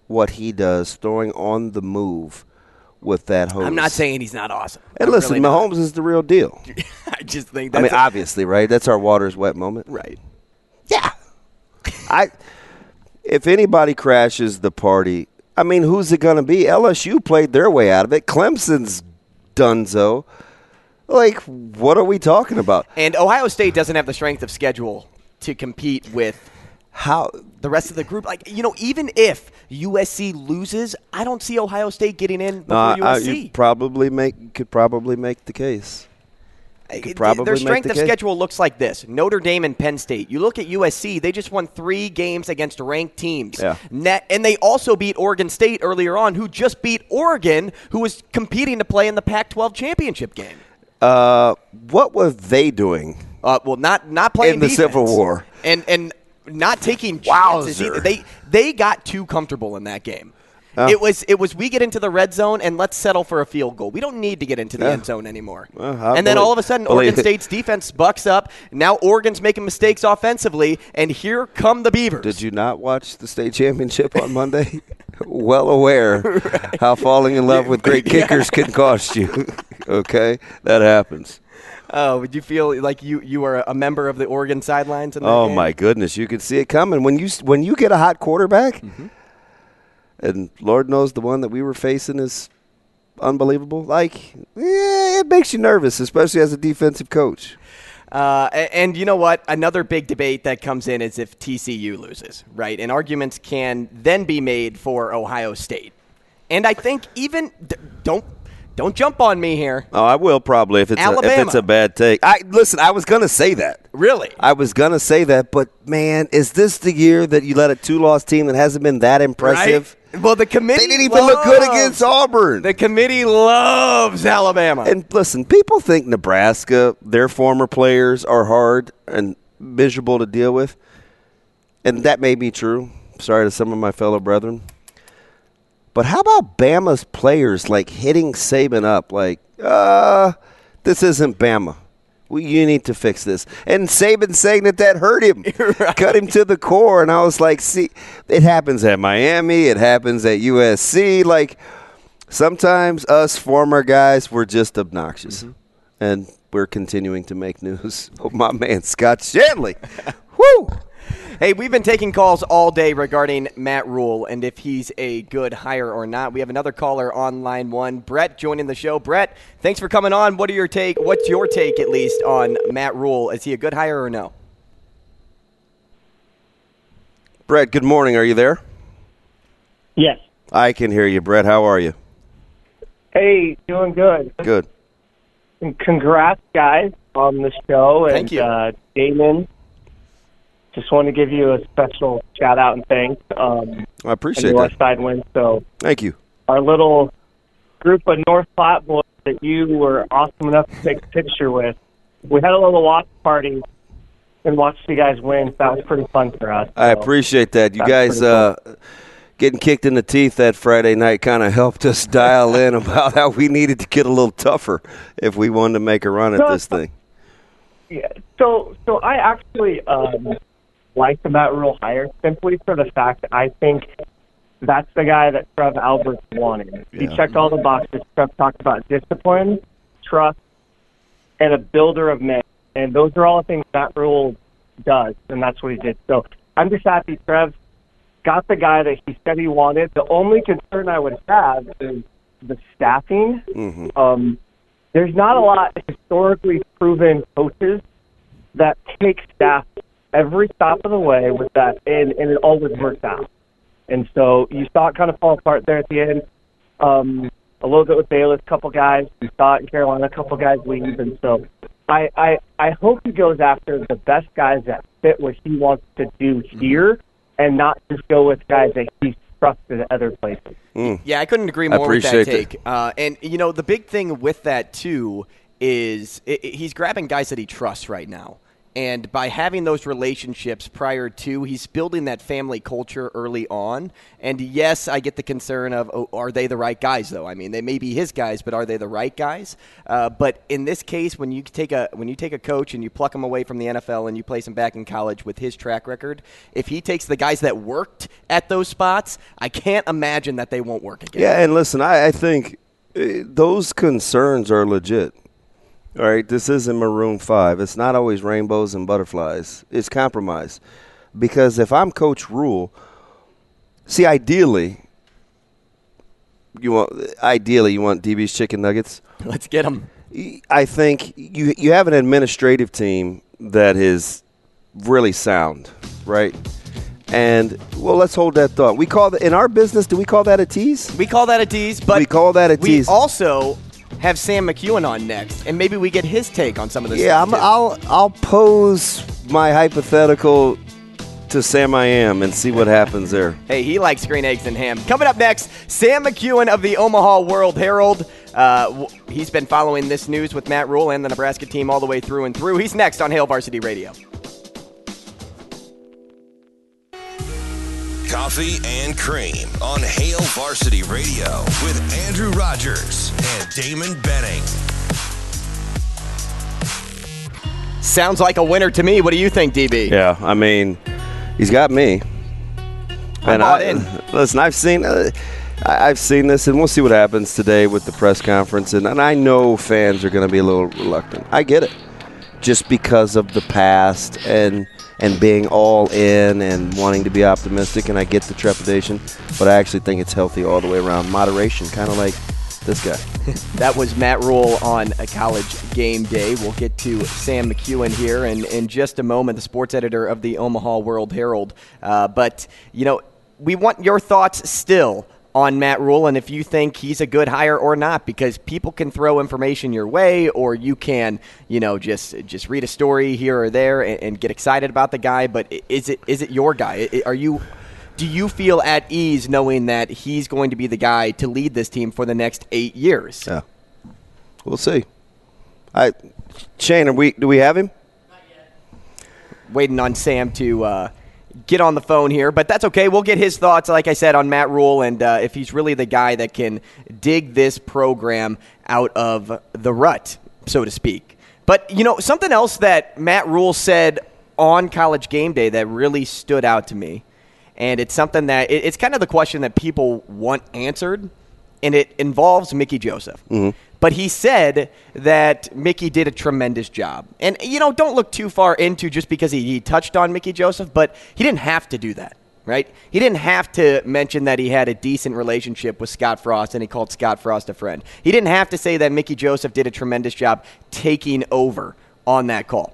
what he does throwing on the move with that hose. I'm not saying he's not awesome. And I'm listen, really not. Mahomes is the real deal. [LAUGHS] I just think I mean, a- obviously, right? That's our water's wet moment. right. Yeah. I if anybody crashes the party, I mean, who's it going to be? LSU played their way out of it. Clemson's dunzo. Like, what are we talking about? And Ohio State doesn't have the strength of schedule to compete with How the rest of the group. Like, you know, even if USC loses, I don't see Ohio State getting in before Uh, USC. you probably make could probably make the case. could probably Their make strength the of case. schedule looks like this: Notre Dame and Penn State. You look at USC; they just won three games against ranked teams. Yeah. Net, and they also beat Oregon State earlier on, who just beat Oregon, who was competing to play in the Pac-12 championship game. Uh, what were they doing? Uh, well, not not playing In the defense. Civil War. and and not taking chances Wowzer. either. They they got too comfortable in that game. Uh. it was it was we get into the red zone and let's settle for a field goal. We don't need to get into the Yeah. end zone anymore. Well, and then all of a sudden, Oregon. State's defense bucks up. Now Oregon's making mistakes offensively, and here come the Beavers. Did you not watch the state championship on Monday? [LAUGHS] well aware how falling in love with great [LAUGHS] kickers can cost you. [LAUGHS] okay, that happens. Oh, would you feel like you you were a member of the Oregon sidelines? In Oh game? my goodness, you can see it coming when you when you get a hot quarterback, Mm-hmm. and Lord knows the one that we were facing is unbelievable. Like, yeah, it makes you nervous, especially as a defensive coach. Uh, and you know what? Another big debate that comes in is if TCU loses, right? And arguments can then be made for Ohio State. And I think even don't don't jump on me here. Oh, I will probably if it's a, if it's a bad take. I listen. I was gonna say that. Really? I was gonna say that, but man, is this the year that you let a two-loss team that hasn't been that impressive? Right? Well, the committee They didn't even look good against Auburn. The committee loves Alabama. And listen, people think Nebraska, their former players are hard and miserable to deal with. And that may be true. Sorry to some of my fellow brethren. But how about Bama's players like hitting Saban up like, uh, this isn't Bama. We, you need to fix this. And Saban saying that that hurt him, [LAUGHS] cut him to the core. And I was like, see, it happens at Miami, it happens at USC. Like, sometimes us former guys were just obnoxious. And we're continuing to make news. [LAUGHS] Oh, my man, Scott Shanley. [LAUGHS] Woo! Hey, we've been taking calls all day regarding Matt Rhule and if he's a good hire or not. We have another caller on line one, Brett, joining the show. Brett, thanks for coming on. What are your take? What's your take, at least, on Matt Rhule? Is he a good hire or no? Brett, good morning. Are you there? Yes. I can hear you, Brett. How are you? Hey, doing good. Good. And congrats, guys, on the show. Thank you. Uh, Damon, just want to give you a special shout out and thanks. Um, I appreciate that. Side win. So Thank you. our little group of North Platte boys that you were awesome enough to take a picture with, we had a little watch party and watched you guys win. That was pretty fun for us. I appreciate that. You guys uh, getting kicked in the teeth that Friday night kind of helped us dial in [LAUGHS] about how we needed to get a little tougher if we wanted to make a run at this thing. Yeah. So, so I actually um, like the Matt Rhule hire simply for the fact that I think that's the guy that Trev Alberts wanted. He checked all the boxes. Trev talked about discipline, trust, and a builder of men, and those are all the things Matt Rhule does, and that's what he did. So I'm just happy Trev got the guy that he said he wanted. The only concern I would have is the staffing. Mhm. Um, there's not a lot of historically proven coaches that take staff every stop of the way with that, and, and it always works out. And so you saw it kind of fall apart there at the end. Um, a little bit with Bayless, a couple guys. You saw it in Carolina, a couple guys leave. And so I, I, I hope he goes after the best guys that fit what he wants to do here and not just go with guys that he's trusted at other places. Mm. Yeah, I couldn't agree I more with that take. Uh, and you know, the big thing with that too is i i he's grabbing guys that he trusts right now. And by having those relationships prior to, he's building that family culture early on. And yes, I get the concern of, oh, are they the right guys? Though I mean, they may be his guys, but are they the right guys? Uh, but in this case, when you take a when you take a coach and you pluck him away from the NFL and you place him back in college with his track record, if he takes the guys that worked at those spots, I can't imagine that they won't work again. Yeah, and listen, I, I think eh, those concerns are legit. All right, this isn't Maroon 5. It's not always rainbows and butterflies. It's compromise. Because if I'm Coach Rhule, see, ideally, you want ideally you want DB's chicken nuggets. [LAUGHS] Let's get them. I think you you have an administrative team that is really sound, right? And well, let's hold that thought. We call that in our business. Do we call that a tease? We call that a tease, but we call that a we tease. also have Sam McKewon on next, and maybe we get his take on some of this. yeah, stuff, I'm, I'll I'll pose my hypothetical to Sam I am and see what happens there. Hey, he likes green eggs and ham. Coming up next, Sam McKewon of the Omaha World Herald. Uh, he's been following this news with Matt Rhule and the Nebraska team all the way through and through. He's next on Hail Varsity Radio. Coffee and Cream on Hail Varsity Radio with Andrew Rogers and Damon Benning. Sounds like a winner to me. What do you think, DB? Yeah, I mean, he's got me. I'm bought I, in. Listen, I've seen, uh, I- I've seen this, and we'll see what happens today with the press conference. And, and I know fans are going to be a little reluctant. I get it, just because of the past and and being all in and wanting to be optimistic. And I get the trepidation, but I actually think it's healthy all the way around. Moderation, kind of like this guy. [LAUGHS] That was Matt Rhule on a college game day. We'll get to Sam McKewon here in, in just a moment, the sports editor of the Omaha World Herald. Uh, but, you know, we want your thoughts still on Matt Rhule and if you think he's a good hire or not, because people can throw information your way, or you can, you know, just just read a story here or there and, and get excited about the guy. But is it is it your guy? Are you do you feel at ease knowing that he's going to be the guy to lead this team for the next eight years? Yeah, we'll see. I, Shane, are we? Do we have him? waiting on Sam to uh, get on the phone here, but that's okay. We'll get his thoughts, like I said, on Matt Rhule and uh, if he's really the guy that can dig this program out of the rut, so to speak. But, you know, something else that Matt Rhule said on college game day that really stood out to me, and it's something that it, it's kind of the question that people want answered, and it involves Mickey Joseph. But he said that Mickey did a tremendous job. And, you know, don't look too far into just because he, he touched on Mickey Joseph, but he didn't have to do that, right? He didn't have to mention that he had a decent relationship with Scott Frost and he called Scott Frost a friend. He didn't have to say that Mickey Joseph did a tremendous job taking over on that call.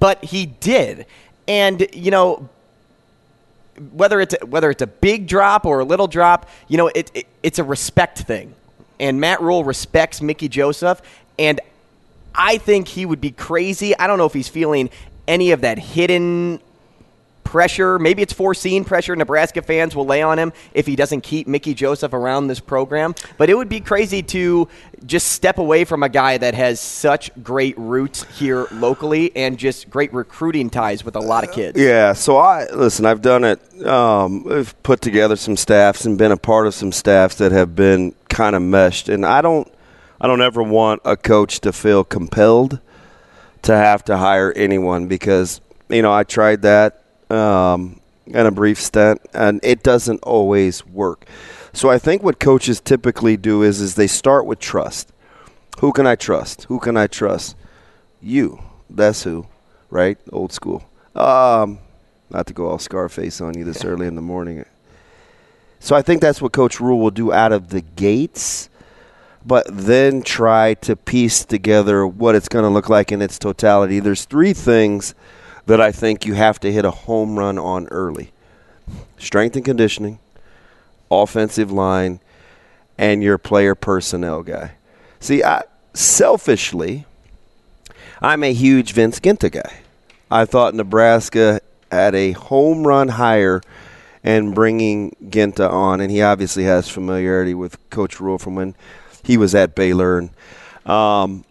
But he did. And, you know, whether it's whether it's a big drop or a little drop, you know, it, it it's a respect thing. And Matt Rhule respects Mickey Joseph, and I think he would be crazy. I don't know if he's feeling any of that hidden pressure. Maybe it's foreseen pressure Nebraska fans will lay on him if he doesn't keep Mickey Joseph around this program. But it would be crazy to just step away from a guy that has such great roots here locally and just great recruiting ties with a lot of kids. Yeah, so I listen. I've done it. Um, I've put together some staffs and been a part of some staffs that have been kind of meshed. And I don't, I don't ever want a coach to feel compelled to have to hire anyone because you know I tried that um, in a brief stint and it doesn't always work. So I think what coaches typically do is is they start with trust. Who can I trust? Who can I trust? You. That's who, right? Old school. Um, not to go all Scarface on you this [LAUGHS] early in the morning. So I think that's what Coach Rhule will do out of the gates, but then try to piece together what it's going to look like in its totality. There's three things that I think you have to hit a home run on early strength and conditioning, offensive line, and your player personnel guy. See, I, selfishly, I'm a huge Vince Ginta guy. I thought Nebraska had a home run hire and bringing Ginta on, and he obviously has familiarity with Coach Rhule from when he was at Baylor. And, um,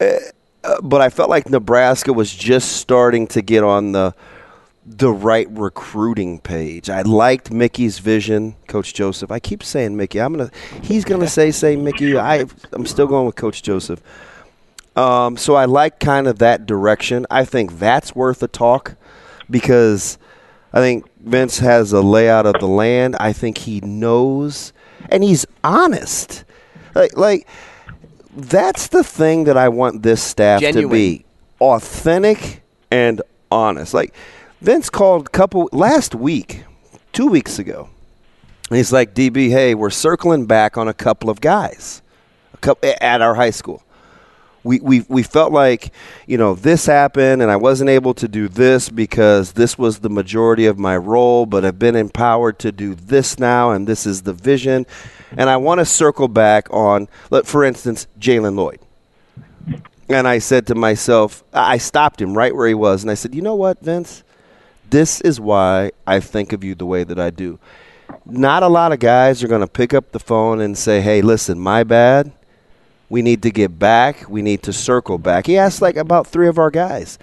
eh, uh, but I felt like Nebraska was just starting to get on the the right recruiting page. I liked Mickey's vision, Coach Joseph. I keep saying Mickey. I'm gonna. He's gonna say say Mickey. I I'm still going with Coach Joseph. Um, so I like kind of that direction. I think that's worth a talk because I think Vince has a layout of the land. I think he knows and he's honest. Like, like that's the thing that I want this staff Genuine. to be authentic and honest. Like Vince called a couple last week, two weeks ago. And he's like, DB, hey, we're circling back on a couple of guys a couple, at our high school. We, we, we felt like, you know, this happened and I wasn't able to do this because this was the majority of my role, but I've been empowered to do this now and this is the vision. And I want to circle back on, for instance, Jalen Lloyd. And I said to myself, I stopped him right where he was and I said, you know what, Vince? This is why I think of you the way that I do not a lot of guys are going to pick up the phone and say, "Hey, listen, my bad. We need to get back. We need to circle back." He asked like about three of our guys.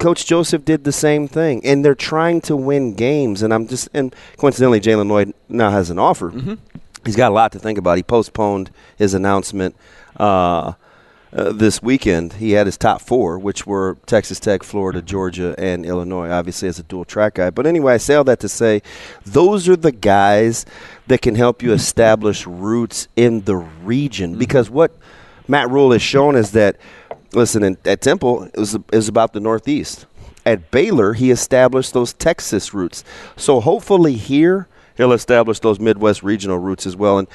Coach Joseph did the same thing, and they're trying to win games. And I'm just and coincidentally, Jalen Lloyd now has an offer. Mm-hmm. He's got a lot to think about. He postponed his announcement. Uh, uh, this weekend, he had his top four, which were Texas Tech, Florida, Georgia, and Illinois, obviously as a dual track guy. But anyway, I say all that to say those are the guys that can help you establish roots in the region. Because what Matt Rhule has shown is that, listen, in, at Temple, it was, it was about the Northeast. At Baylor, he established those Texas roots. So hopefully here, he'll establish those Midwest regional roots as well. And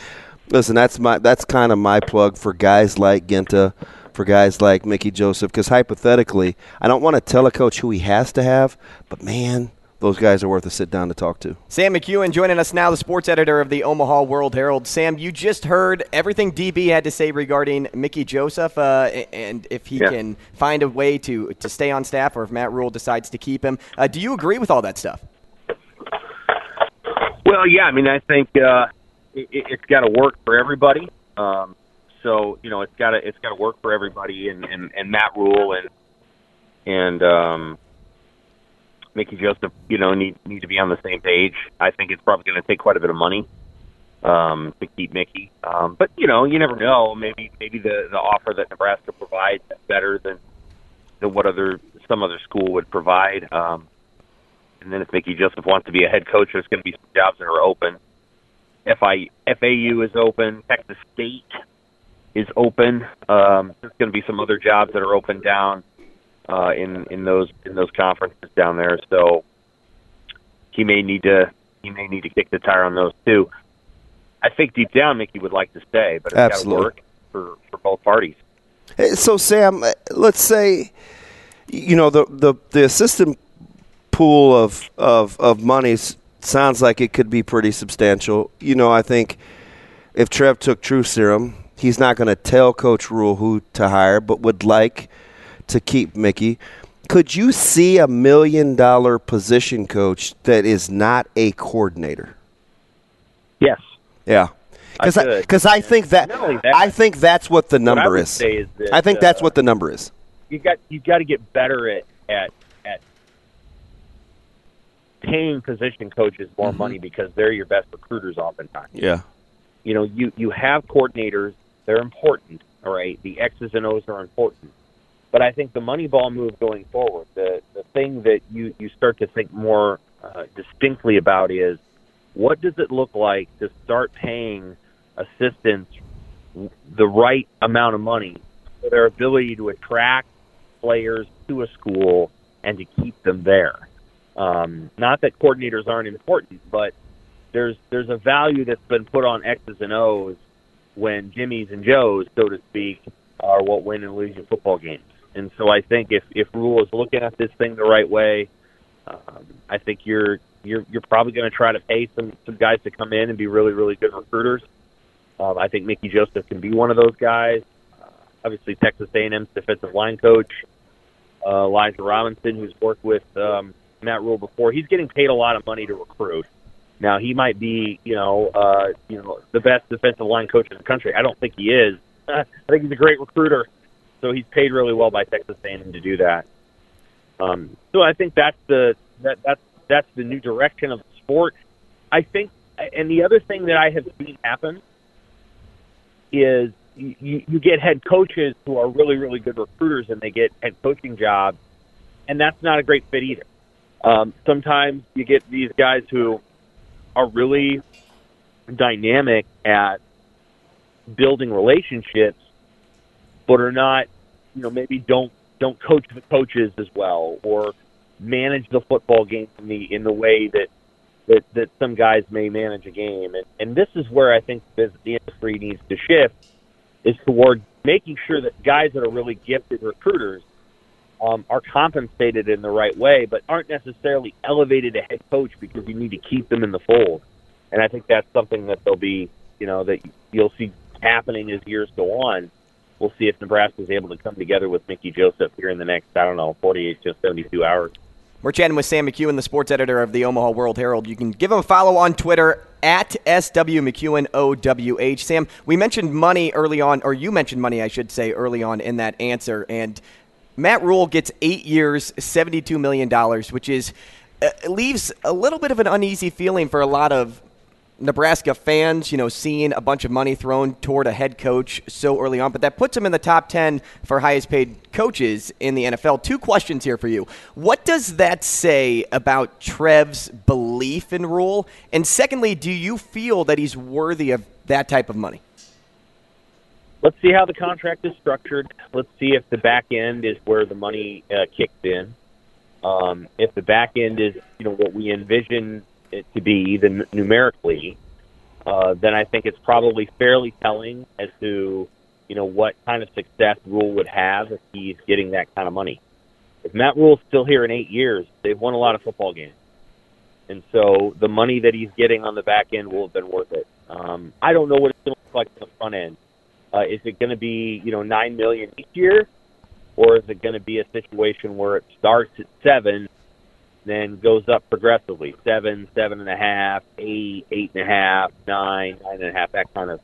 listen, that's my that's kind of my plug for guys like Genta, for guys like Mickey Joseph, because hypothetically, I don't want to tell a coach who he has to have, but man, those guys are worth a sit down to talk to. Sam McKewon joining us now, the sports editor of the Omaha World Herald. Sam, you just heard everything DB had to say regarding Mickey Joseph, uh, and if he Yeah. can find a way to, to stay on staff, or if Matt Rhule decides to keep him. Uh, do you agree with all that stuff? Well, yeah, I mean, I think uh, it, it's got to work for everybody. Um, so you know, it's got to it's got to work for everybody, and and, and Matt Rhule and and um, Mickey Joseph, you know, need need to be on the same page. I think it's probably going to take quite a bit of money um, to keep Mickey, um, but you know, you never know. Maybe maybe the the offer that Nebraska provides is better than than what other some other school would provide. Um, and then if Mickey Joseph wants to be a head coach, there's going to be some jobs that are open. FI, FAU is open. Texas State is open. Um, there's going to be some other jobs that are open down uh, in in those in those conferences down there. So he may need to he may need to kick the tire on those too. I think deep down Mickey would like to stay, but it's got to work for for both parties. So Sam, let's say you know the the, the assistant pool of, of of monies sounds like it could be pretty substantial. You know, I think if Trev took True Serum, he's not going to tell Coach Rhule who to hire, but would like to keep Mickey. Could you see a million dollar position coach that is not a coordinator? Yes. Yeah. Because I, because I think that, that, I think that's what the what I number is. is that, I think that's uh, what the number is. you got you got to get better at at paying position coaches more Mm-hmm. money because they're your best recruiters oftentimes. Yeah. You know, you you have coordinators; they're important. All right, the X's and O's are important. But I think the money ball move going forward, the the thing that you you start to think more uh, distinctly about is what does it look like to start paying assistants the right amount of money for their ability to attract players to a school and to keep them there. Um, not that coordinators aren't important, but there's there's a value that's been put on X's and O's when Jimmys and Joes, so to speak, are what win and lose your football games. And so I think if if Rhule is looking at this thing the right way, um, I think you're you're you're probably going to try to pay some some guys to come in and be really really good recruiters. Um, I think Mickey Joseph can be one of those guys. Uh, obviously, Texas A&M's defensive line coach uh, Elijah Robinson, who's worked with um, Matt Rhule before, he's getting paid a lot of money to recruit. Now he might be, you know, uh, you know, the best defensive line coach in the country. I don't think he is. [LAUGHS] I think he's a great recruiter, so he's paid really well by Texas A&M to do that. Um, so I think that's the that that's that's the new direction of the sport. I think, and the other thing that I have seen happen is you you get head coaches who are really really good recruiters and they get head coaching jobs, and that's not a great fit either. Um, sometimes you get these guys who are really dynamic at building relationships, but are not, you know, maybe don't don't coach the coaches as well or manage the football game in the in the way that that, that some guys may manage a game. And, and this is where I think the the industry needs to shift is toward making sure that guys that are really gifted recruiters um, are compensated in the right way, but aren't necessarily elevated to head coach because you need to keep them in the fold. And I think that's something that they'll be, you know, that you'll see happening as years go on. We'll see if Nebraska is able to come together with Mickey Joseph here in the next, I don't know, 48 to 72 hours. We're chatting with Sam McKewon, the sports editor of the Omaha World Herald. You can give him a follow on Twitter at SW OWH. Sam, we mentioned money early on, or you mentioned money, I should say, early on in that answer. And Matt Rhule gets eight years, $72 million, which is uh, leaves a little bit of an uneasy feeling for a lot of Nebraska fans, you know, seeing a bunch of money thrown toward a head coach so early on, but that puts him in the top 10 for highest paid coaches in the NFL. Two questions here for you. What does that say about Trev's belief in Rhule? And secondly, do you feel that he's worthy of that type of money? Let's see how the contract is structured. Let's see if the back end is where the money uh, kicks in. Um, if the back end is, you know, what we envision it to be, then numerically, uh, then I think it's probably fairly telling as to you know what kind of success Rhule would have if he's getting that kind of money. If Matt Rhule's still here in eight years, they've won a lot of football games, and so the money that he's getting on the back end will have been worth it. Um, I don't know what it's going to look like on the front end. Uh, is it going to be you know nine million each year, or is it going to be a situation where it starts at seven then goes up progressively seven, seven and a half, eight, eight and a half, nine, nine and a half. That kind of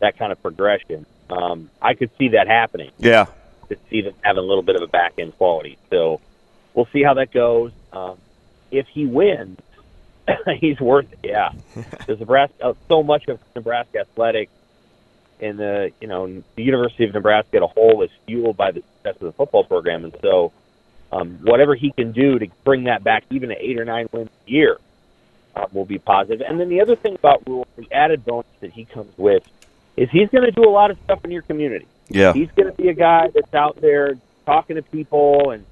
that kind of progression. Um, I could see that happening. Yeah, to see them having a little bit of a back end quality. So we'll see how that goes. Um, if he wins, [LAUGHS] he's worth it. Yeah, [LAUGHS] because Nebraska, uh, so much of Nebraska athletics and the you know the University of Nebraska as a whole is fueled by the success of the football program, and so um, whatever he can do to bring that back even to eight or nine wins a year uh, will be positive. And then the other thing about Rhule, the added bonus that he comes with, is he's going to do a lot of stuff in your community. Yeah. He's going to be a guy that's out there talking to people, and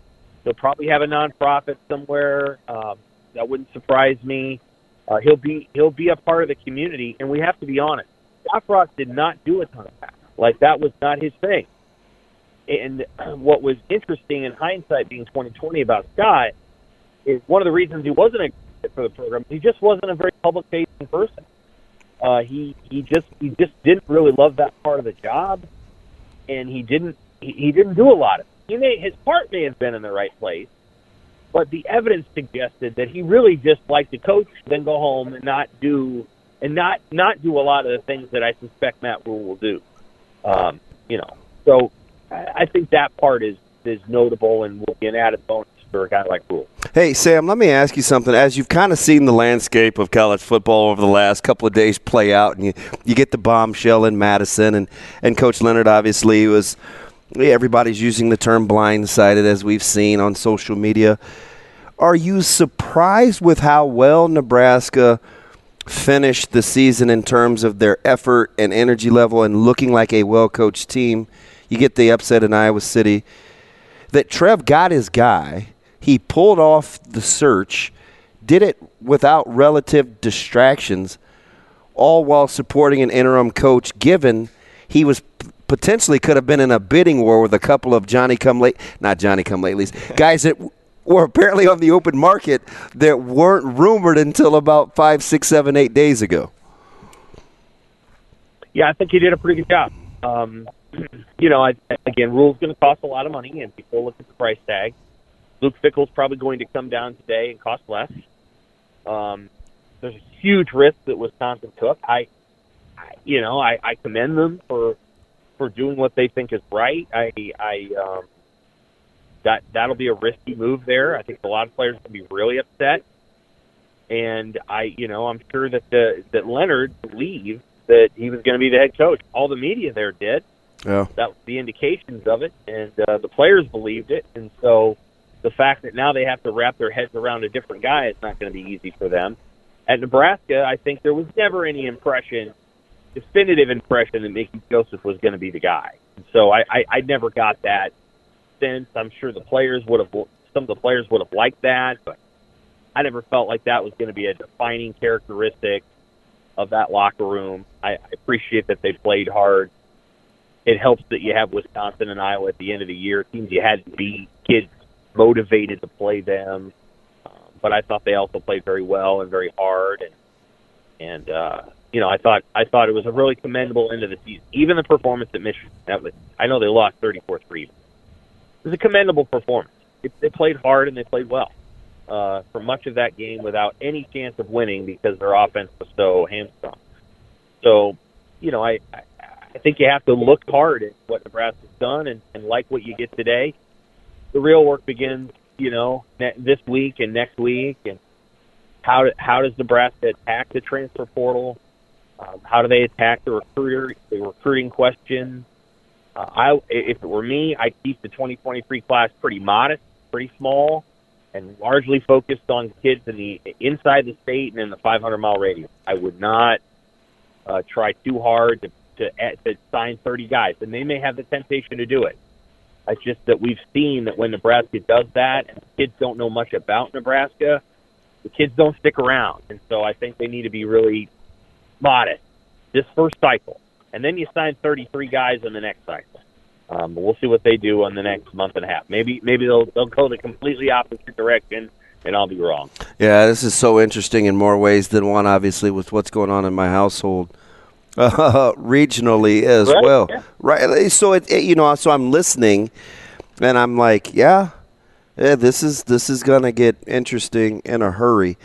he'll probably have a nonprofit somewhere. Um, that wouldn't surprise me. Uh, he'll be he'll be a part of the community, and we have to be honest. Scott Frost did not do a ton of that. Like that was not his thing. And [CLEARS THROAT] what was interesting in hindsight, being 2020 about Scott, is one of the reasons he wasn't a fit for the program. He just wasn't a very public facing person. Uh, he he just he just didn't really love that part of the job, and he didn't he, he didn't do a lot of. It. He may his heart may have been in the right place, but the evidence suggested that he really just liked to coach, then go home and not do and not not do a lot of the things that I suspect Matt Rhule will do. Um, you know, so I think that part is is notable and will be an added bonus for a guy like Rhule. Hey, Sam, let me ask you something. As you've kind of seen the landscape of college football over the last couple of days play out, and you, you get the bombshell in Madison, and, and Coach Leonhard obviously was, everybody's using the term blindsided as we've seen on social media. Are you surprised with how well Nebraska finished the season in terms of their effort and energy level and looking like a well coached team? You get the upset in Iowa City. That Trev got his guy. He pulled off the search, did it without relative distractions, all while supporting an interim coach, given he was potentially could have been in a bidding war with a couple of Johnny come late, not Johnny come latelys, [LAUGHS] guys that were apparently on the open market that weren't rumored until about five, six, seven, eight days ago. Yeah, I think he did a pretty good job. Um, you know, I, again, Rhule's going to cost a lot of money, and people look at the price tag. Luke Fickell's probably going to come down today and cost less. Um, there's a huge risk that Wisconsin took. I, I you know, I, I commend them for for doing what they think is right. I, I, um, that that'll be a risky move there. I think a lot of players will be really upset, and I, you know, I'm sure that the that Leonhard believed that he was going to be the head coach. All the media there did. Yeah. That was the indications of it, and uh, the players believed it, and so the fact that now they have to wrap their heads around a different guy is not going to be easy for them. At Nebraska, I think there was never any impression definitive impression that Mickey Joseph was going to be the guy. And so I, I, I never got that sense. I'm sure the players would have, some of the players would have liked that, but I never felt like that was going to be a defining characteristic of that locker room. I, I appreciate that they played hard. It helps that you have Wisconsin and Iowa at the end of the year, teams you had to beat, kids motivated to play them. Um, but I thought they also played very well and very hard, and and uh, you know I thought I thought it was a really commendable end of the season. Even the performance at Michigan, that was, I know they lost 34-3. It was a commendable performance. It, they played hard and they played well uh, for much of that game without any chance of winning because their offense was so hamstrung. So, you know, I, I I think you have to look hard at what Nebraska's done and, and like what you get today. The real work begins, you know, ne- this week and next week, and how do, how does Nebraska attack the transfer portal? Um, how do they attack the recruiter, the recruiting question? Uh, I, if it were me, I'd keep the 2023 class pretty modest, pretty small, and largely focused on kids in the inside the state and in the 500 mile radius. I would not uh, try too hard to to, to sign 30 guys, and they may have the temptation to do it. It's just that we've seen that when Nebraska does that, and kids don't know much about Nebraska, the kids don't stick around, and so I think they need to be really modest this first cycle, and then you sign 33 guys in the next cycle. Um, but we'll see what they do on the next month and a half. Maybe maybe they'll they'll go the completely opposite direction, and I'll be wrong. Yeah, this is so interesting in more ways than one. Obviously, with what's going on in my household uh, [LAUGHS] regionally as Right, well. yeah. Right. So it, it, you know, so I'm listening, and I'm like, yeah, yeah this is this is gonna get interesting in a hurry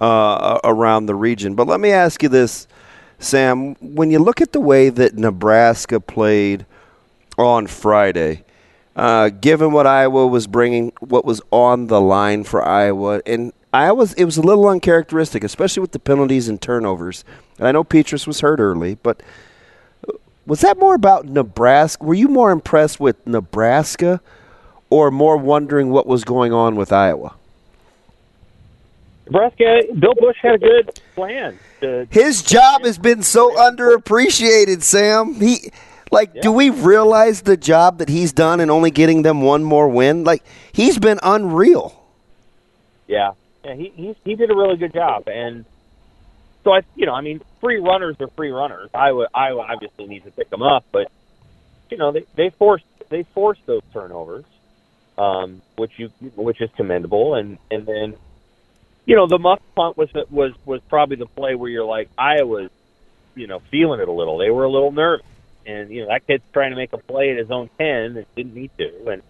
uh, around the region. But let me ask you this, Sam: when you look at the way that Nebraska played on Friday. Uh, given what Iowa was bringing, what was on the line for Iowa, and Iowa's, it was a little uncharacteristic, especially with the penalties and turnovers. And I know Petras was hurt early, but was that more about Nebraska? Were you more impressed with Nebraska, or more wondering what was going on with Iowa? Nebraska, Bill Busch had a good plan. To, His job has been so underappreciated, Sam. He like do we realize the job that he's done and only getting them one more win? Like he's been unreal. Yeah, yeah, he he he did a really good job, and so I, you know, I mean, free runners are free runners. Iowa Iowa obviously needs to pick them up, but you know they they forced they forced those turnovers, um, which you which is commendable, and and then you know the muff punt was was was probably the play where you're like Iowa's, you know, feeling it a little. They were a little nervous, and you know that kid's trying to make a play at his own ten and didn't need to, and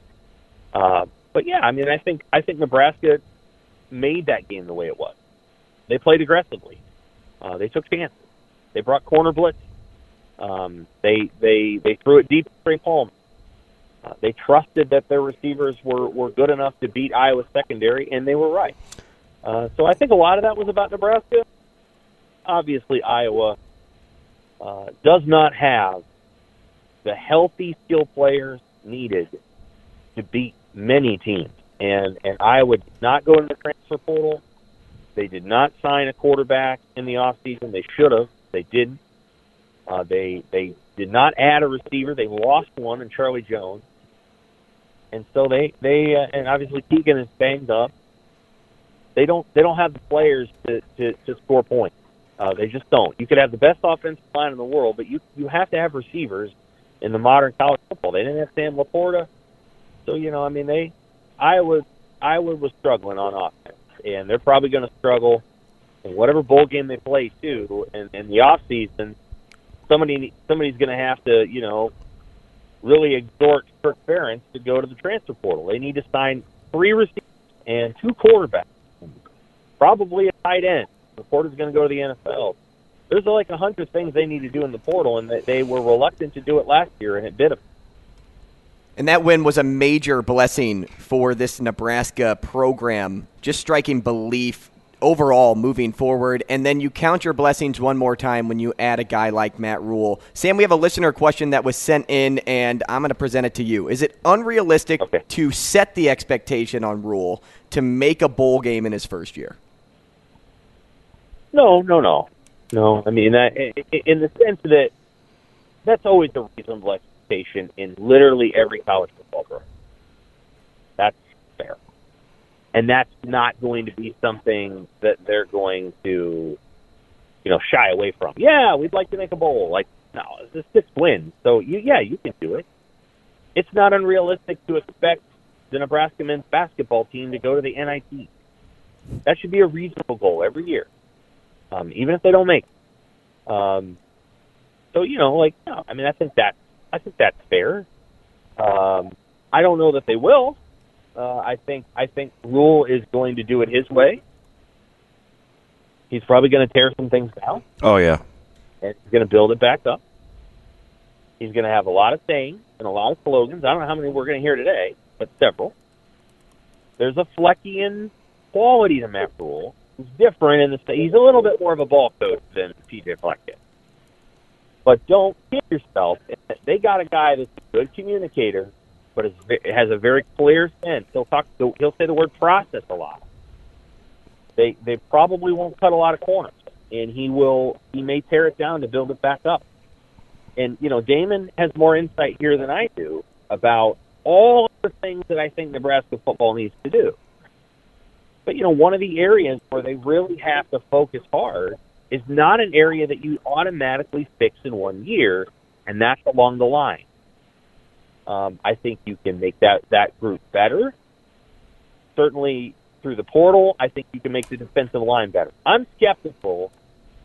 uh, but yeah, I mean, I think I think Nebraska made that game the way it was. They played aggressively. Uh, they took chances. They brought corner blitz. Um, they they they threw it deep to Trey. Uh, they trusted that their receivers were were good enough to beat Iowa's secondary, and they were right. Uh, so I think a lot of that was about Nebraska. Obviously, Iowa uh, does not have the healthy skill players needed to beat many teams and and Iowa did not go to the transfer portal. They did not sign a quarterback in the offseason. They should have. They didn't. Uh, they they did not add a receiver. They lost one in Charlie Jones, and so they they uh, and obviously Keagan is banged up. They don't they don't have the players to to, to score points. Uh, they just don't. You could have the best offensive line in the world, but you you have to have receivers in the modern college football. They didn't have Sam LaPorta, so you know I mean they Iowa Iowa was struggling on offense, and they're probably going to struggle in whatever bowl game they play too. And in the off season, somebody somebody's going to have to you know really exhort Kirk Ferentz to go to the transfer portal. They need to sign three receivers and two quarterbacks, probably a tight end. The portal's going to go to the NFL. There's like a hundred things they need to do in the portal, and they- they were reluctant to do it last year, and it bit them. And that win was a major blessing for this Nebraska program, just striking belief overall moving forward. And then you count your blessings one more time when you add a guy like Matt Rhule. Sam, we have a listener question that was sent in, and I'm going to present it to you. Is it unrealistic to set the expectation on Rhule to make a bowl game in his first year? No, no, no. No, I mean that in the sense that that's always a reasonable expectation in literally every college football program. That's fair, and that's not going to be something that they're going to, you know, shy away from. Yeah, we'd like to make a bowl. Like, no, it's six wins, so you, yeah, you can do it. It's not unrealistic to expect the Nebraska men's basketball team to go to the NIT. That should be a reasonable goal every year um, even if they don't make. It. Um, so you know, like, no, I mean, I think that I think that's fair. Um, I don't know that they will. Uh, I think I think Rhule is going to do it his way. He's probably going to tear some things down. Oh yeah, and he's going to build it back up. He's going to have a lot of sayings and a lot of slogans. I don't know how many we're going to hear today, but several. There's a Fleckian quality to Matt Rhule He's different in the state. he's a little bit more of a ball coach than PJ Fleck is. But don't kid yourself. They got a guy that's a good communicator, but is, has a very clear sense. He'll talk. He'll say the word process a lot. They they probably won't cut a lot of corners, and he will. He may tear it down to build it back up. And you know, Damon has more insight here than I do about all the things that I think Nebraska football needs to do. But you know, one of the areas where they really have to focus hard is not an area that you automatically fix in one year, and that's along the line. Um, I think you can make that that group better. Certainly through the portal, I think you can make the defensive line better. I'm skeptical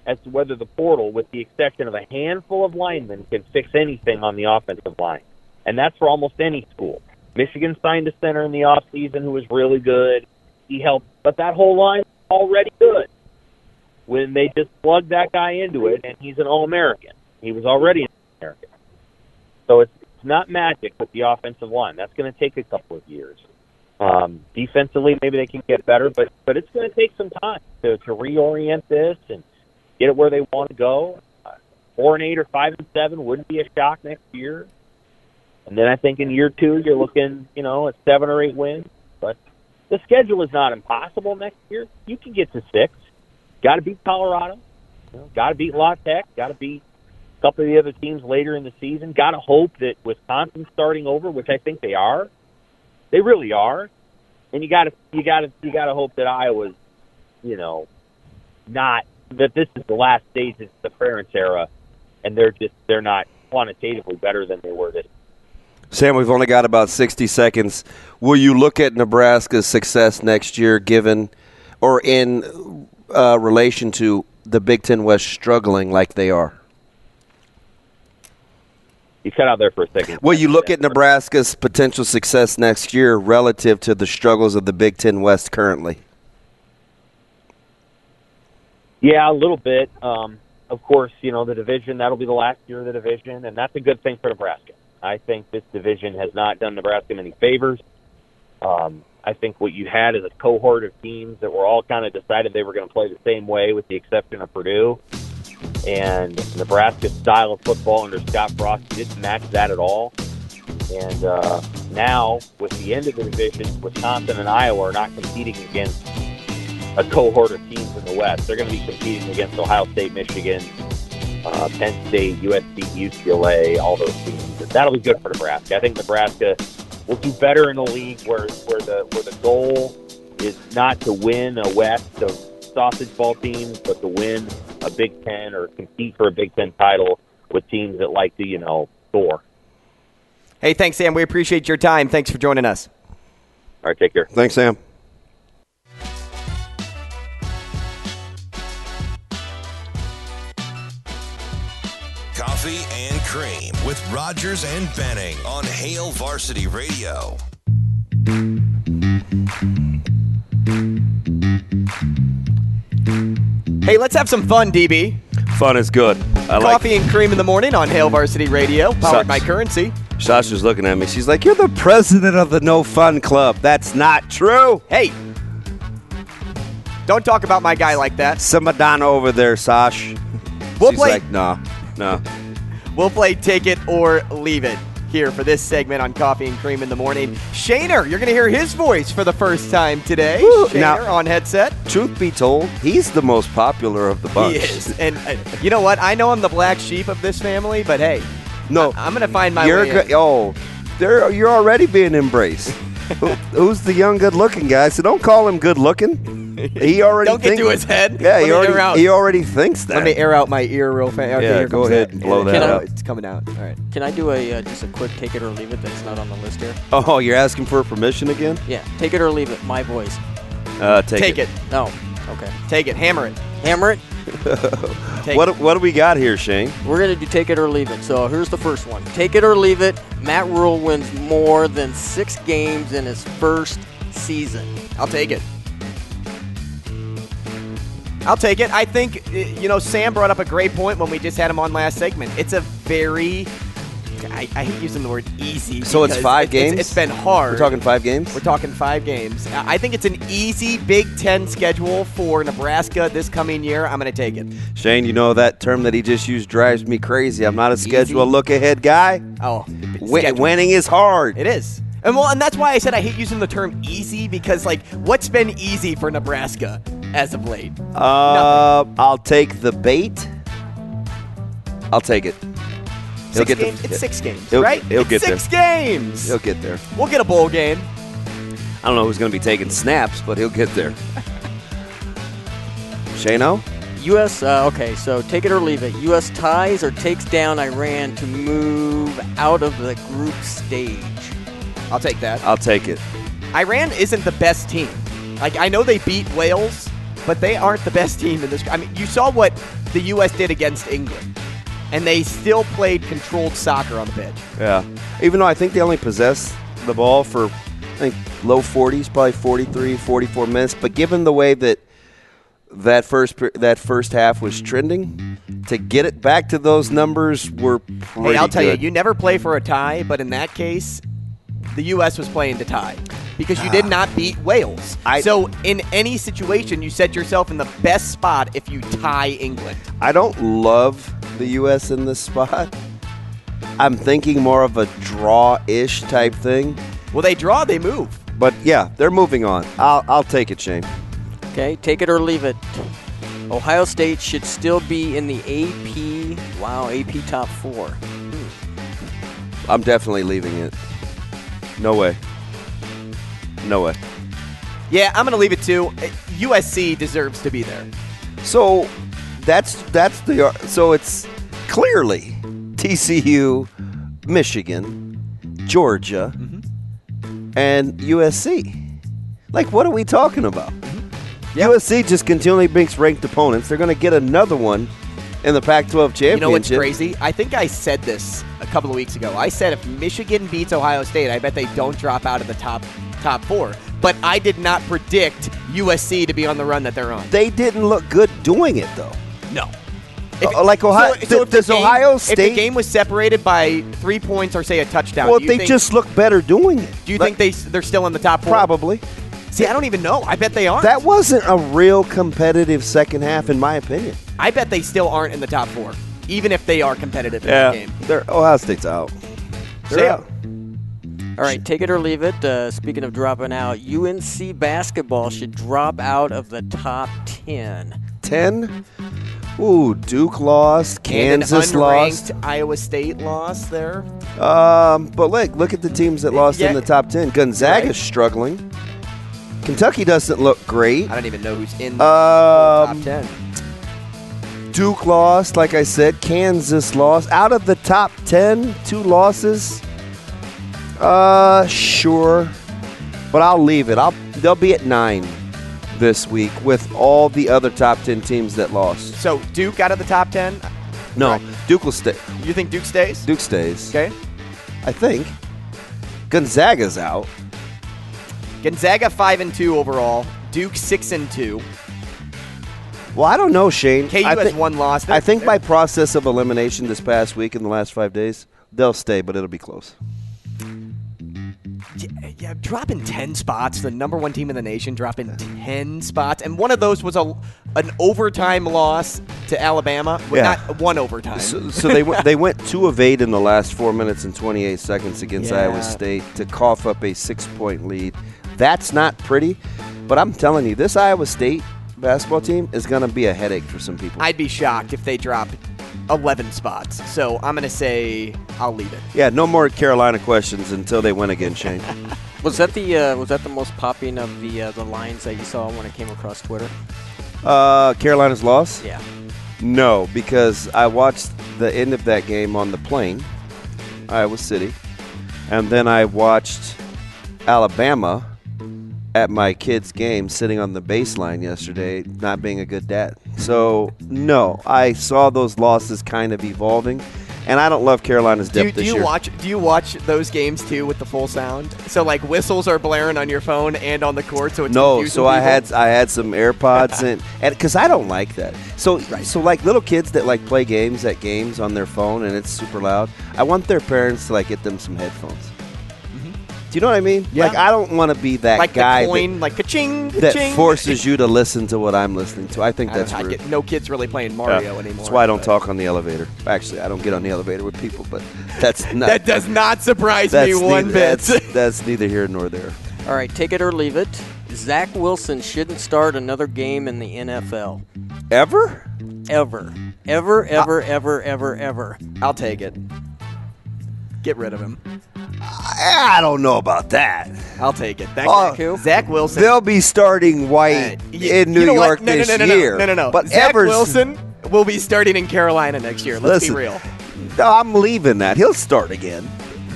as to whether the portal, with the exception of a handful of linemen, can fix anything on the offensive line, and that's for almost any school. Michigan signed a center in the off season who was really good he helped, but that whole line already good. When they just plugged that guy into it, and he's an All American. He was already an American. So it's, it's not magic with the offensive line. That's going to take a couple of years. Um, defensively, maybe they can get better, but but it's going to take some time to, to reorient this and get it where they want to go. Uh, four and eight or five and seven wouldn't be a shock next year. And then I think in year two, you're looking, you know, at seven or eight wins. But the schedule is not impossible next year. You can get to six. Got to beat Colorado. Got to beat La Tech. Got to beat a couple of the other teams later in the season. Got to hope that Wisconsin starting over, which I think they are. They really are. And you got to you got to you got to hope that Iowa's, you know, not that this is the last stage of the Ferentz era, and they're just they're not quantitatively better than they were this Sam, we've only got about 60 seconds. Will you look at Nebraska's success next year, given or in uh, relation to the Big Ten West struggling like they are? You cut out there for a second. Will you look at Nebraska's potential success next year relative to the struggles of the Big Ten West currently? Yeah, a little bit. Um, of course, you know the division. That'll be the last year of the division, and that's a good thing for Nebraska. I think this division has not done Nebraska many favors. Um, I think what you had is a cohort of teams that were all kind of decided they were going to play the same way, with the exception of Purdue. And Nebraska's style of football under Scott Frost didn't match that at all. And uh, now, with the end of the division, Wisconsin and Iowa are not competing against a cohort of teams in the West. They're going to be competing against Ohio State, Michigan, uh, Penn State, USC, UCLA, all those teams. That'll be good for Nebraska. I think Nebraska will do better in a league where where the where the goal is not to win a West of sausage ball teams, but to win a Big Ten or compete for a Big Ten title with teams that like to you know soar. Hey, thanks, Sam. We appreciate your time. Thanks for joining us. All right, take care. Thanks, Sam. Cream with Rogers and Benning on Hail Varsity Radio. Hey, let's have some fun, DB. Fun is good. I Coffee like and cream in the morning on Hail Varsity Radio, powered by Currency. Sasha's looking at me. She's like, "You're the president of the No Fun Club." That's not true. Hey, don't talk about my guy like that. Samadana over there, Sash. We'll She's play. like, no, no. We'll play take it or leave it. here for this segment on Coffee and Cream in the Morning. Shaner, you're going to hear his voice for the first time today. Woo. Shaner Now- on headset. Truth be told, he's the most popular of the bunch. He is. And uh, you know what? I know I'm the black sheep of this family, but hey, No, I- I'm going to find my you're way. go- oh, there you're already being embraced. [LAUGHS] Who- Who's the young, good-looking guy? So don't call him good-looking. He [LAUGHS] already Don't get to his head. Yeah, Let he already he already thinks that. Let me air out my ear real fast. Okay, Yeah, here go ahead that. and blow that Can I- out. It's coming out. All right. Can I do a uh, just a quick take it or leave it that's not on the list here? oh, you're asking for permission again? Yeah, take it or leave it. My voice. Uh, take, Take it. No. Okay. Take it. Hammer it. Hammer it. [LAUGHS] What it. what do we got here, Shane? We're gonna do take it or leave it. So here's the first one. Take it or leave it. Matt Rhule wins more than six games in his first season. I'll take it. I'll take it. I think, uh, you know, Sam brought up a great point when we just had him on last segment. It's a very, I, I hate using the word easy. So it's five it- it's- games? it's been hard. We're talking five games. We're talking five games. I think it's an easy Big Ten schedule for Nebraska this coming year. I'm going to take it. Shane, you know that term that he just used drives me crazy. I'm not a schedule look ahead guy. Oh, Win- winning is hard. It is. And well, and that's why I said I hate using the term easy because, like, what's been easy for Nebraska as of late? Uh, I'll take the bait. I'll take it. He'll Six get games. the, it's six games, he'll- right? he'll It's get six there. games. He'll get there. We'll get a bowl game. I don't know who's going to be taking snaps, but he'll get there. [LAUGHS] Shano? U.S. Uh, okay, so take it or leave it. U.S. ties or takes down Iran to move out of the group stage. I'll take that. I'll take it. Iran isn't the best team. Like I know they beat Wales, but they aren't the best team in this. I mean, you saw what the U.S. did against England, and they still played controlled soccer on the pitch. Yeah. Even though I think they only possessed the ball for, I think, low 40s, probably 43, 44 minutes. But given the way that that first that first half was trending, to get it back to those numbers were pretty Hey, I'll tell good. you, you never play for a tie, but in that case, the U.S. was playing to tie because you did ah. not beat Wales. so in any situation, you set yourself in the best spot if you tie England. I don't love the U.S. in this spot. I'm thinking more of a draw-ish type thing. Well, they draw, they move. But yeah, they're moving on. I'll I'll take it, Shane. Okay, take it or leave it. Ohio State should still be in the AP. Wow, AP top four. I'm definitely leaving it. No way. No way. Yeah, I'm going to leave it. Uh, USC deserves to be there. So that's that's the uh, so it's clearly TCU, Michigan, Georgia, mm-hmm. and USC. Like, what are we talking about? Mm-hmm. USC just continually beats ranked opponents. They're going to get another one in the Pac-12 championship. You know what's crazy? I think I said this a couple of weeks ago. I said if Michigan beats Ohio State, I bet they don't drop out of the top top four. But I did not predict USC to be on the run that they're on. They didn't look good doing it though. No. Uh, like Ohio, So, so if does game- Ohio If State? the game was separated by three points or say a touchdown, well, they think, just look better doing it. do you think they they're still in the top four? Probably. See, I don't even know. I bet they aren't. That wasn't a real competitive second half, in my opinion. I bet they still aren't in the top four, even if they are competitive in that game. They're, Ohio State's out. They're Sam. out. All right, take it or leave it. Uh, speaking of dropping out, UNC basketball should drop out of the top 10. 10. Ooh, Duke lost. Kansas and an lost. Iowa State lost there. Um, but look, look at the teams that lost Yeah. in the top 10. Gonzaga's Right. struggling. Kentucky doesn't look great. I don't even know who's in the Um, top ten. Duke lost, like I said. Kansas lost. Out of the top 10, two losses. Uh, sure. But I'll leave it. I'll they'll be at 9 this week with all the other top 10 teams that lost. So Duke out of the top ten. No, Duke will stay. You think Duke stays? Duke stays. Okay. I think. Gonzaga's out. Gonzaga five and two overall. Duke six and two. Well, I don't know, Shane. KU I has thi- one loss. I think by process of elimination this past week in the last five days, they'll stay, but it'll be close. Yeah, yeah, dropping 10 spots, the number one team in the nation dropping 10 spots. And one of those was a, an overtime loss to Alabama. Well, Yeah. Not one overtime. So, so they went, they went two of eight in the last four minutes and 28 seconds against Yeah. Iowa State to cough up a six point lead. That's not pretty, but I'm telling you, this Iowa State basketball team is going to be a headache for some people. I'd be shocked if they drop 11 spots. So I'm going to say I'll leave it. yeah, no more Carolina questions until they win again, Shane. [LAUGHS] Was that the uh, was that the most popping of the uh, the lines that you saw when it came across Twitter? Uh, Carolina's loss? Yeah. No, because I watched the end of that game on the plane, Iowa City, and then I watched Alabama at my kid's game sitting on the baseline yesterday, not being a good dad. So, no, I saw those losses kind of evolving, and I don't love Carolina's Do depth you, do you year. watch do you watch those games too with the full sound? So like whistles are blaring on your phone and on the court so it's no, so I had I had some AirPods [LAUGHS] and and because I don't like that. So so like little kids that like play games at games on their phone and it's super loud. I want their parents to like get them some headphones. You know what I mean? Yeah. Like I don't want to be that like guy the coin, that, like ka-ching, that ka-ching. forces you to listen to what I'm listening to. I think that's I get- no kids really playing Mario Yeah. anymore. That's why I don't but- talk on the elevator. Actually, I don't get on the elevator with people, but that's [LAUGHS] not. That does not surprise me one neither, bit. That's, that's neither here nor there. [LAUGHS] All right, take it or leave it. Zach Wilson shouldn't start another game in the NFL. Ever? Ever. Ever, ever, ever, ever, ever. I'll take it. Get rid of him. I don't know about that. I'll take it. That Oh, guy- Zach Wilson. They'll be starting White Uh, y- in New you know what? York no, no, this no, no, year. No, no, no, no. But Zach Evers, Wilson will be starting in Carolina next year. Let's Listen. be real. No, I'm leaving that. He'll start again.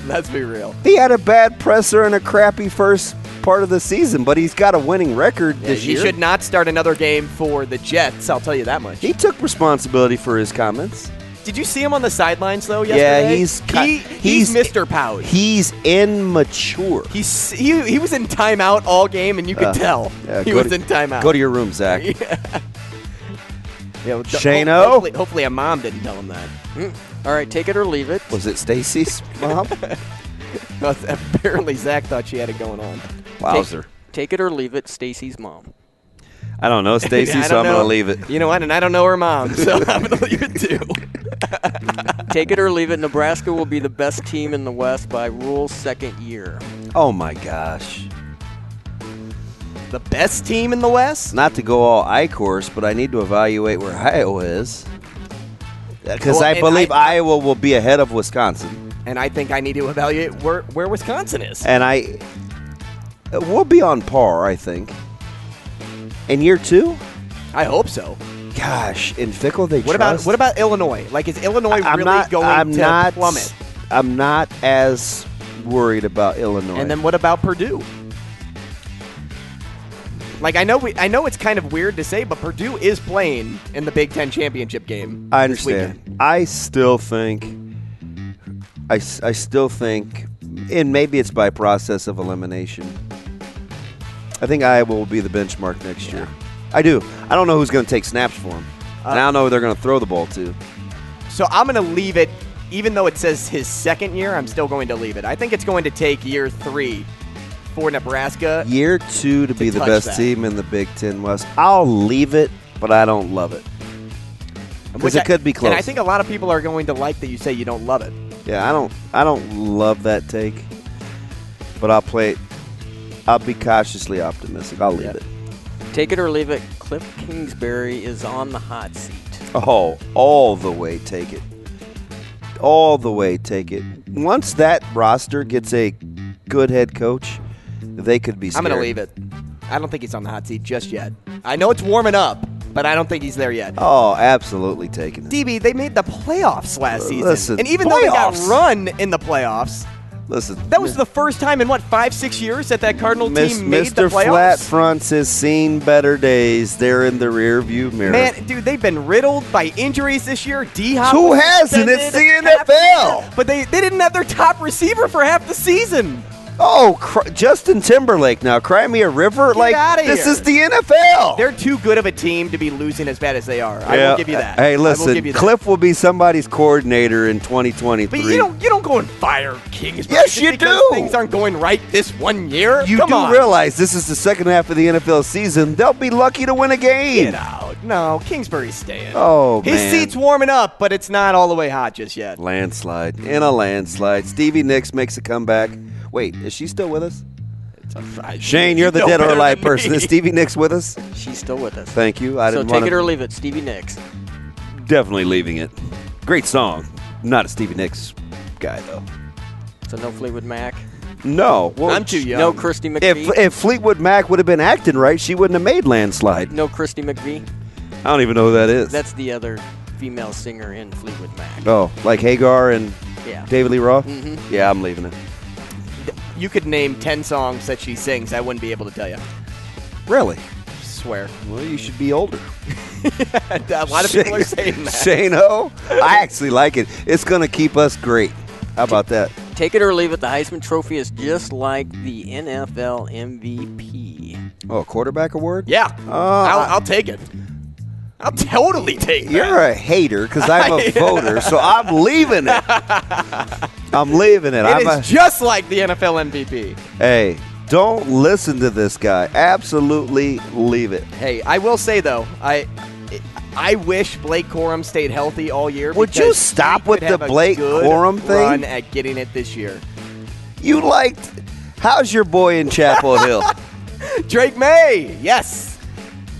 Let's be real. He had a bad presser and a crappy first part of the season, but he's got a winning record Yeah, this he year. should not start another game for the Jets. I'll tell you that much. He took responsibility for his comments. Did you see him on the sidelines though? Yeah, Yesterday? he's he, he's, he's- Mr. Pouch. He's immature. He's he, he was in timeout all game, and you could Uh, tell yeah, he was to- in timeout. Go to your room, Zach. [LAUGHS] Yeah, well, d- Shano? Hopefully, hopefully a mom didn't tell him that. Mm. All right, take it or leave it. Was it Stacy's mom? [LAUGHS] Apparently, Zach thought she had it going on. Wowzer. Take it or leave it. Stacy's mom. I don't know [LAUGHS] Stacy, so I'm going to leave it. You know what? And I don't know her mom, [LAUGHS] so I'm going to leave it too. [LAUGHS] Take it or leave it. Nebraska will be the best team in the West by Rhule's second year. Oh my gosh. The best team in the West? Not to go all I course, but I need to evaluate where Iowa is. Uh, because Well, I believe I- Iowa will be ahead of Wisconsin. And I think I need to evaluate where, where Wisconsin is. And I. We'll be on par, I think. In year two? I hope so. Gosh, in Fickell they What trust. about what about Illinois? Like, is Illinois I'm really not, going I'm to not, plummet? I'm not as worried about Illinois. And then what about Purdue? Like I know we, I know it's kind of weird to say, but Purdue is playing in the Big Ten championship game. I understand. I still think. I, I still think, and maybe it's by process of elimination. I think Iowa will be the benchmark next year. I do. I don't know who's going to take snaps for him. Uh, and I don't know who they're going to throw the ball to. So I'm going to leave it, even though it says his second year. I'm still going to leave it. I think it's going to take year three for Nebraska. Year two to, be the best that. team in the Big Ten West. I'll leave it, but I don't love it. Because it could be close. And I think a lot of people are going to like that you say you don't love it. Yeah, I don't I don't love that take. But I'll play it. I'll be cautiously optimistic. I'll leave it. Take it or leave it. Cliff Kingsbury is on the hot seat. Oh, all the way take it. All the way take it. Once that roster gets a good head coach, they could be I'm going to leave it. I don't think he's on the hot seat just yet. I know it's warming up, but I don't think he's there yet. Oh, absolutely taking it. DB, they made the playoffs last uh, season. Listen, and even though they got run in the playoffs, Listen. that was the first time in what, five, six years that that Cardinal Miss- team made the playoffs. Mr. Flat Fronts has seen better days. They're in the rear view mirror. Man, dude, they've been riddled by injuries this year. D Hop. Who hasn't? It's the half NFL. season, But they, they didn't have their top receiver for half the season. Oh, cr- Justin Timberlake now. Cry me a river? Get like, this here. is the NFL. They're too good of a team to be losing as bad as they are. I Yeah. will give you that. Hey, I will listen, that. Cliff will be somebody's coordinator in 2023. But you don't you don't go and fire Kingsbury. Yes, you do. Things aren't going right this one year. You Come do on. realize this is the second half of the NFL season. They'll be lucky to win a game. Get out. No, Kingsbury's staying. Oh, His man. seat's warming up, but it's not all the way hot just yet. Landslide. In a landslide. Stevie Nicks makes a comeback. Wait, is she still with us? Shane, you're the know dead or [LAUGHS] alive person. Is Stevie Nicks with us? She's still with us. Thank you. I so didn't know that. So take want it or leave it, Stevie Nicks. Definitely leaving it. Great song. Not a Stevie Nicks guy though. So no Fleetwood Mac. No, well, I'm too young. No Christy If, McVie. if Fleetwood Mac would have been acting right, she wouldn't have made Landslide. no Christy McVie. I don't even know who that is. That's the other female singer in Fleetwood Mac. oh, like Hagar and Yeah. David Lee Roth. Mhm. Yeah, I'm leaving it. You could name 10 songs that she sings. I wouldn't be able to tell you. Really? Swear. Well, you should be older. [LAUGHS] a lot of people are saying that. Shane O, I actually like it. It's going to keep us great. How about that? Take it or leave it. The Heisman Trophy is just like the NFL MVP. Oh, a quarterback award? Yeah. Uh, I'll, I'll take it. I'll totally take that. You're a hater because I'm a [LAUGHS] voter, so I'm leaving it. [LAUGHS] I'm leaving it. It I'm is a, just like the NFL MVP. hey, don't listen to this guy. Absolutely leave it. Hey, I will say though, I I wish Blake Corum stayed healthy all year. Would you stop with the Blake Corum thing? Run at getting it this year. You liked. How's your boy in Chapel Hill? [LAUGHS] Drake Maye, yes.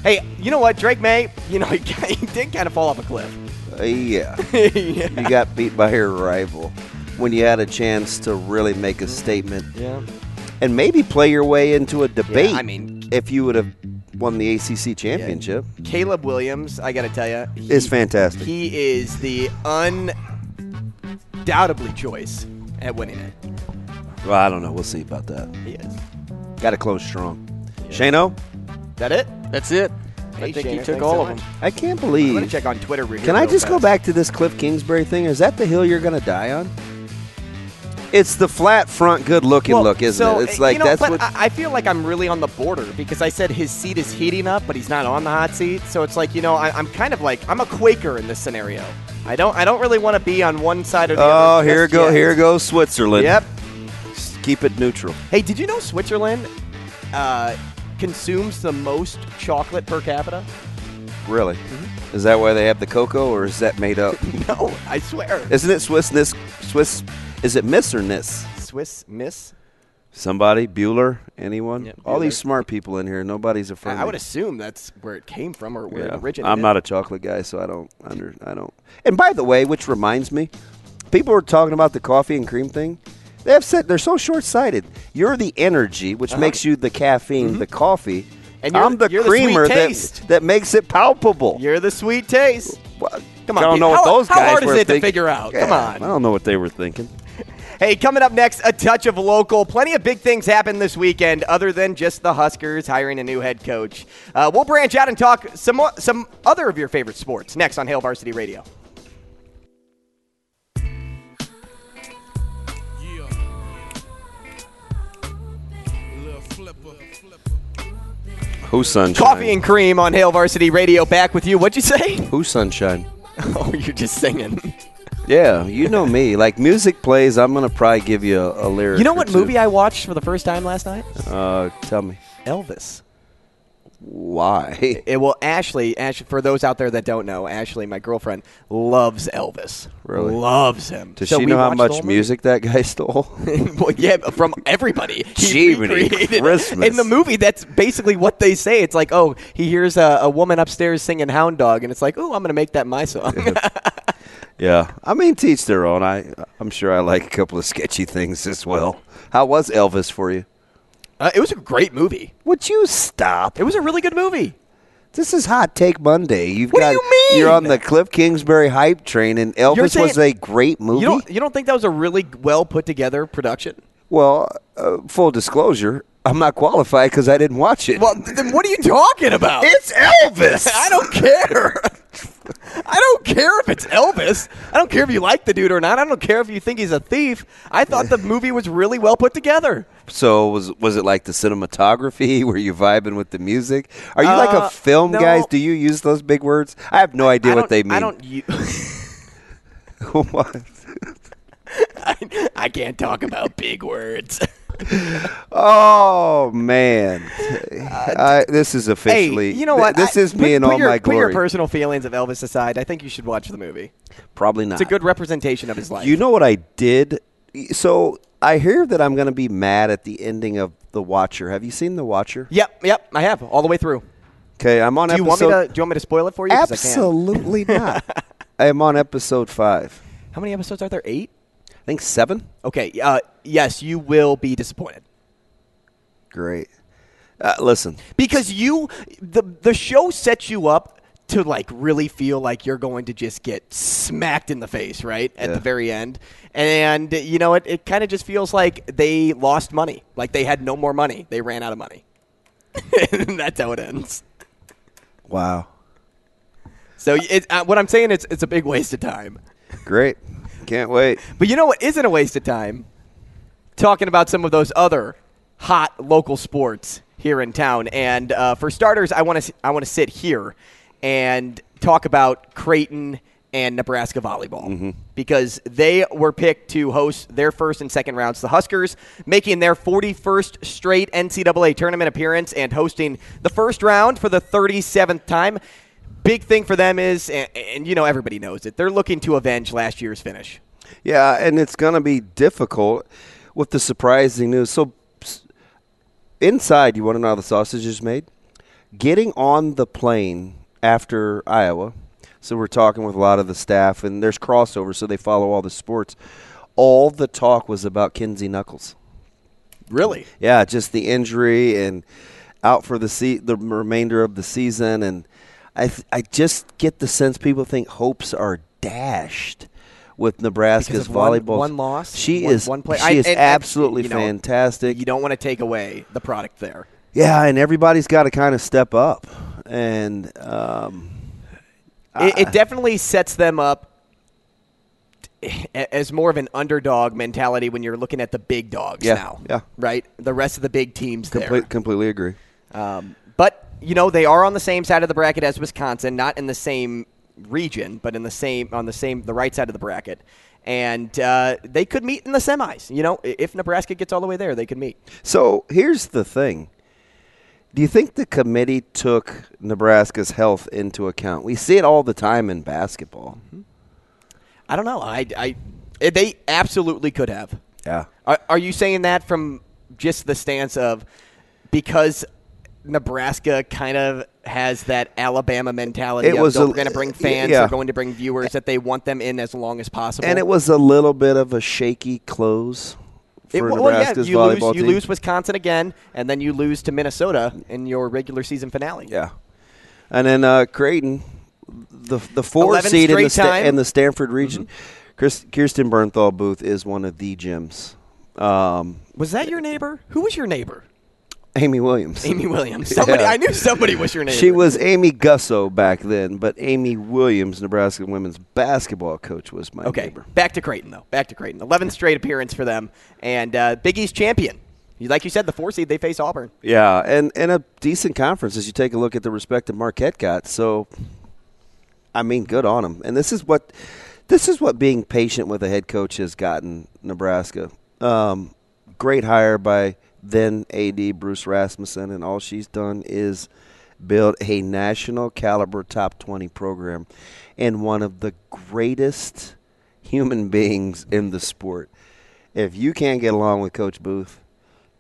Hey, you know what, Drake Maye? You know he, [LAUGHS] he did kind of fall off a cliff. Uh, yeah. [LAUGHS] yeah. You got beat by your rival when you had a chance to really make a statement Yeah. and maybe play your way into a debate. I mean- if you would have won the ACC championship, Caleb Williams, I got to tell you, he, is fantastic. he is the undoubtedly choice at winning it. well, I don't know. We'll see about that. He is. Got to close strong. Shano, That it? That's it. Hey, I think Shane, he took all so of them. I can't believe. I'm gonna check on Twitter. real- Can I real just go back to this Cliff Kingsbury thing? Is that the hill you're going to die on? It's the flat front, good-looking Well, look, isn't so, it? It's uh, like you know, that's but what. I, I feel like I'm really on the border because I said his seat is heating up, but he's not on the hot seat. So it's like you know, I, I'm kind of like I'm a Quaker in this scenario. I don't I don't really want to be on one side or the oh, other. here just go, yet. here goes Switzerland. Yep. Just keep it neutral. Hey, did you know Switzerland uh, consumes the most chocolate per capita? Really? Mm-hmm. Is that why they have the cocoa, or is that made up? [LAUGHS] No, I swear. Isn't it Swissness? Swiss? Is it Miss or Nis? Swiss Miss. Somebody? Bueller? Anyone? Yeah, All these smart people in here. Nobody's a friend. I would assume that's where it came from or where Yeah. it originated. I'm not a chocolate guy, so I don't under. I don't. And by the way, which reminds me, people were talking about the coffee and cream thing. They have said they're so short-sighted. You're the energy, which Uh-huh. makes you the caffeine, the coffee. And you're- I'm the you're the sweet creamer that, that makes it palpable. You're the sweet taste. Well, Come on, I don't know what How- those how guys hard is were it to figure out? Come on. I don't know what they were thinking. [LAUGHS] Hey, coming up next, a touch of local. Plenty of big things happen this weekend, other than just the Huskers hiring a new head coach. Uh, we'll branch out and talk some some other of your favorite sports next on Hail Varsity Radio. Who's sunshine? Coffee and cream on Hail Varsity Radio. Back with you. What'd you say? Who's sunshine? [LAUGHS] Oh, you're just singing. Yeah, you know me. Like music plays, I'm gonna probably give you a, a lyric. You know what movie I watched for the first time last night? Uh, tell me Elvis. Why. Eh, eh, it will Ashley. Ashley, for those out there that don't know, Ashley, my girlfriend, loves Elvis. Really? loves him. Does So she know how much music that guy [LAUGHS] stole? [LAUGHS] well, yeah, from everybody. [LAUGHS] He Jiminy Christmas. In the movie, that's basically what they say. It's like, oh, he hears a, a woman upstairs singing "Hound Dog," and it's like, oh, I'm gonna make that my song. yeah, I mean, teach their own. I, I'm sure I like a couple of sketchy things as well. How was Elvis for you? Uh, it was a great movie. Would you stop? It was a really good movie. This is Hot Take Monday. You've What do got you mean? you're on the Cliff Kingsbury hype train, and Elvis saying- was a great movie. You don't you don't think that was a really well put together production? well, uh, full disclosure, I'm not qualified because I didn't watch it. Well, then what are you talking about? it's Elvis. [LAUGHS] I don't care. I don't care if it's Elvis. I don't care if you like the dude or not. I don't care if you think he's a thief. I thought the movie was really well put together. So was was it like the cinematography? [LAUGHS] Were you vibing with the music? Are you like Uh, a film no. guys? Do you use those big words? I have no idea I what they mean. I don't. u- [LAUGHS] What? I, I can't talk about big words. [LAUGHS] Oh man, I, this is officially. Hey, you know th- what? This I- is put- me in put all your, my Put your personal feelings of Elvis aside. I think you should watch the movie. Probably not. It's a good representation of his life. You know what I did? So I hear that I'm going to be mad at the ending of The Watcher. Have you seen The Watcher? Yep, yep. I have all the way through. Okay, I'm on Do you episode. want me to? Do you want me to spoil it for you? 'Cause I. Absolutely [LAUGHS] not. I am on episode five. How many episodes are there? Eight. I think seven. Okay. Uh, yes, you will be disappointed Great. Uh, listen, because you the the show sets you up to like really feel like you're going to just get smacked in the face right at Yeah. the very end and you know it, it kind of just feels like they lost money like they had no more money they ran out of money [LAUGHS] and that's how it ends wow, so it, uh, what i'm saying is it's a big waste of time great. Can't wait. But you know what isn't a waste of time? Talking about some of those other hot local sports here in town. And uh, for starters, I want to I want to sit here and talk about Creighton and Nebraska volleyball mm-hmm. because they were picked to host their first and second rounds. The Huskers making their 41st straight NCAA tournament appearance and hosting the first round for the 37th time. Big thing for them is, and, and you know everybody knows it, they're looking to avenge last year's finish. Yeah, and it's going to be difficult with the surprising news. So, inside, you want to know how the sausage is made? Getting on the plane after Iowa. So, we're talking with a lot of the staff, and there's crossover, so they follow all the sports. All the talk was about Kenzie Knuckles. Really? Yeah, just the injury and out for the se- the remainder of the season, and I th- I just get the sense people think hopes are dashed with Nebraska's of one- volleyball. one loss, She one- is one play- She I- is and- and, absolutely you know, fantastic. You don't want to take away the product there. yeah, and everybody's got to kind of step up, and um, It, it definitely sets them up as more of an underdog mentality when you're looking at the big dogs Yeah, now. yeah. Right? The rest of the big teams there. completely agree. Um, but you know they are on the same side of the bracket as Wisconsin, not in the same region, but in the same on the same the right side of the bracket, and uh, they could meet in the semis. You know, if Nebraska gets all the way there, they could meet. So here's the thing. Do you think the committee took Nebraska's health into account? We see it all the time in basketball. I don't know. I, I eh, they absolutely could have. Yeah. Are, are you saying that from just the stance of because Nebraska kind of has that Alabama mentality It of was we're going to bring fans, yeah. we're going to bring viewers, that they want them in as long as possible. And it was a little bit of a shaky close for It- well, yeah, you volleyball lose, you lose Wisconsin again, and then you lose to Minnesota in your regular season finale. Yeah. And then uh, Creighton, the the four seed in the, sta- in the Stanford region. Chris, Kirsten Bernthal Booth is one of the gems. Um, Was that your neighbor? Who was your neighbor? Amy Williams. Amy [LAUGHS] Williams. Somebody Yeah. I knew somebody was your name. She was Amy Gusso back then, but Amy Williams, Nebraska women's basketball coach, was my Okay, neighbor. back to Creighton though. Back to Creighton. 11th straight appearance for them, and uh, Big East champion. You- Like you said, the four seed they face Auburn. Yeah, and, and a decent conference as you take a look at the respective Marquette got. So, I mean, good on them. And this is what this is what being patient with a head coach has gotten Nebraska. Um, great hire by then AD Bruce Rasmussen, and all she's done is build a national caliber top twenty program, and one of the greatest human beings in the sport. If you can't get along with Coach Booth,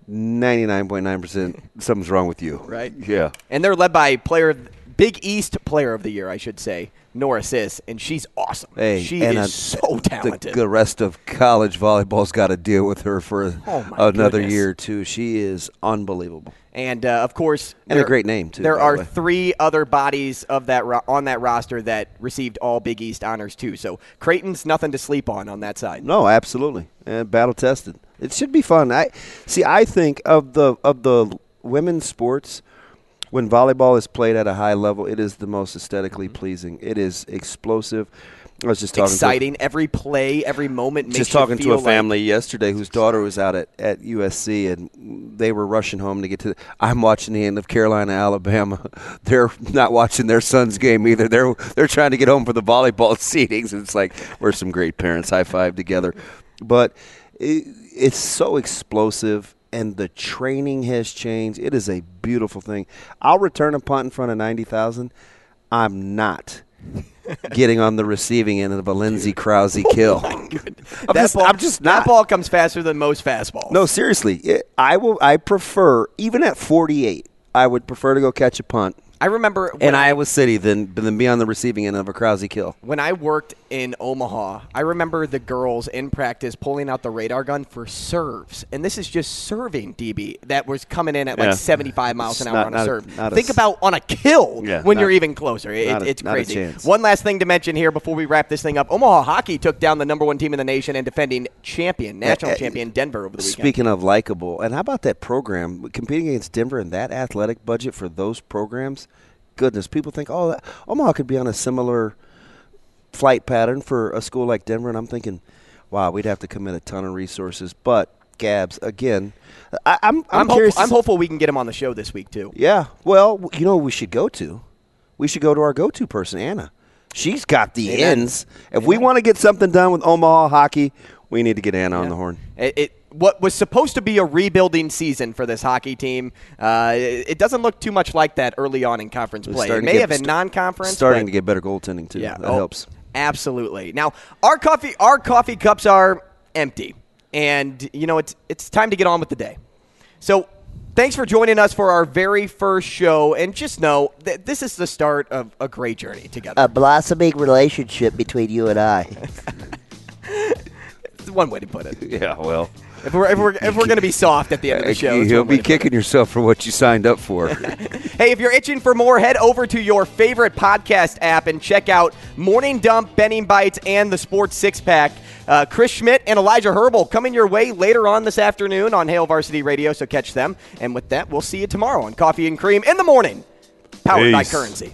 99.9% something's wrong with you. Right. Yeah. And they're led by player, of- Big East Player of the Year, I should say, Norah Sis, and she's awesome. Hey, she and is a- so talented. The, the rest of college volleyball's got to deal with her for Oh, another goodness. year or two. She is unbelievable. And uh, of course, And a there- great name, too, There the are three other bodies of that ro- on that roster that received all Big East honors too. So Creighton's nothing to sleep on on that side. No, absolutely, and battle tested. It should be fun. I see. I think of the of the women's sports when volleyball is played at a high level, it is the most aesthetically mm-hmm. pleasing. It is explosive. I was just talking to Exciting. Every play, every moment makes just talking to a like- family yesterday whose daughter was out at, at USC and they were rushing home to get to. I'm watching the end of Carolina, Alabama. [LAUGHS] They're not watching their son's game either. They're they're trying to get home for the volleyball [LAUGHS] seatings. It's like we're some great parents. High five together, but it, it's so explosive and the training has changed. It is a beautiful thing. I'll return a punt in front of 90,000. I'm not [LAUGHS] getting on the receiving end of a Lindsay Krause [LAUGHS] oh kill. I'm, that just, ball, I'm just that not. ball comes faster than most fastballs. No, seriously. I will. I prefer even at 48. I would prefer to go catch a punt I remember in when, Iowa City than than be on the receiving end of a Krause kill. when I worked in Omaha. I remember the girls in practice pulling out the radar gun for serves, and this is just serving DB that was coming in at like 75 miles an hour not- on a not serve. a Think s- about on a kill Yeah, when not- you're even closer. It, a- it's a crazy. One last thing to mention here before we wrap this thing up: Omaha hockey took down the number one team in the nation and defending champion, national Eh, eh, champion Denver over the weekend. Speaking of likable, and how about that program competing against Denver and that athletic budget for those programs? Goodness, people think, oh, that, Omaha could be on a similar flight pattern for a school like Denver, and I'm thinking, wow, we'd have to commit a ton of resources. But Gabs, again, I, I'm I'm, I'm, hope- curious. I'm hopeful we can get him on the show this week too. Yeah, well, you know, we should go to. We should go to our go-to person, Anna. She's got the Amen. ends. If we want to get something done with Omaha hockey, we need to get Anna on the horn. It, it what was supposed to be a rebuilding season for this hockey team. Uh, it, it doesn't look too much like that early on in conference play. It may have been st- non-conference. Starting but- to get better goaltending too. Yeah, that oh, helps. Absolutely. Now, our coffee our coffee cups are empty, and you know it's it's time to get on with the day. So, thanks for joining us for our very first show, and just know that this is the start of a great journey together. A blossoming relationship between you and I. [LAUGHS] It's one way to put it. [LAUGHS] Yeah, well. If we're if we're, if we're going to be soft at the end of the show, it's You'll be to it. kicking yourself for what you signed up for. [LAUGHS] Hey, if you're itching for more, head over to your favorite podcast app and check out Morning Dump, Benning Bites, and the Sports Six Pack. Uh, Chris Schmidt and Elijah Herbal coming your way later on this afternoon on Hail Varsity Radio, so catch them. And with that, we'll see you tomorrow on Coffee and Cream in the morning, powered by Currency.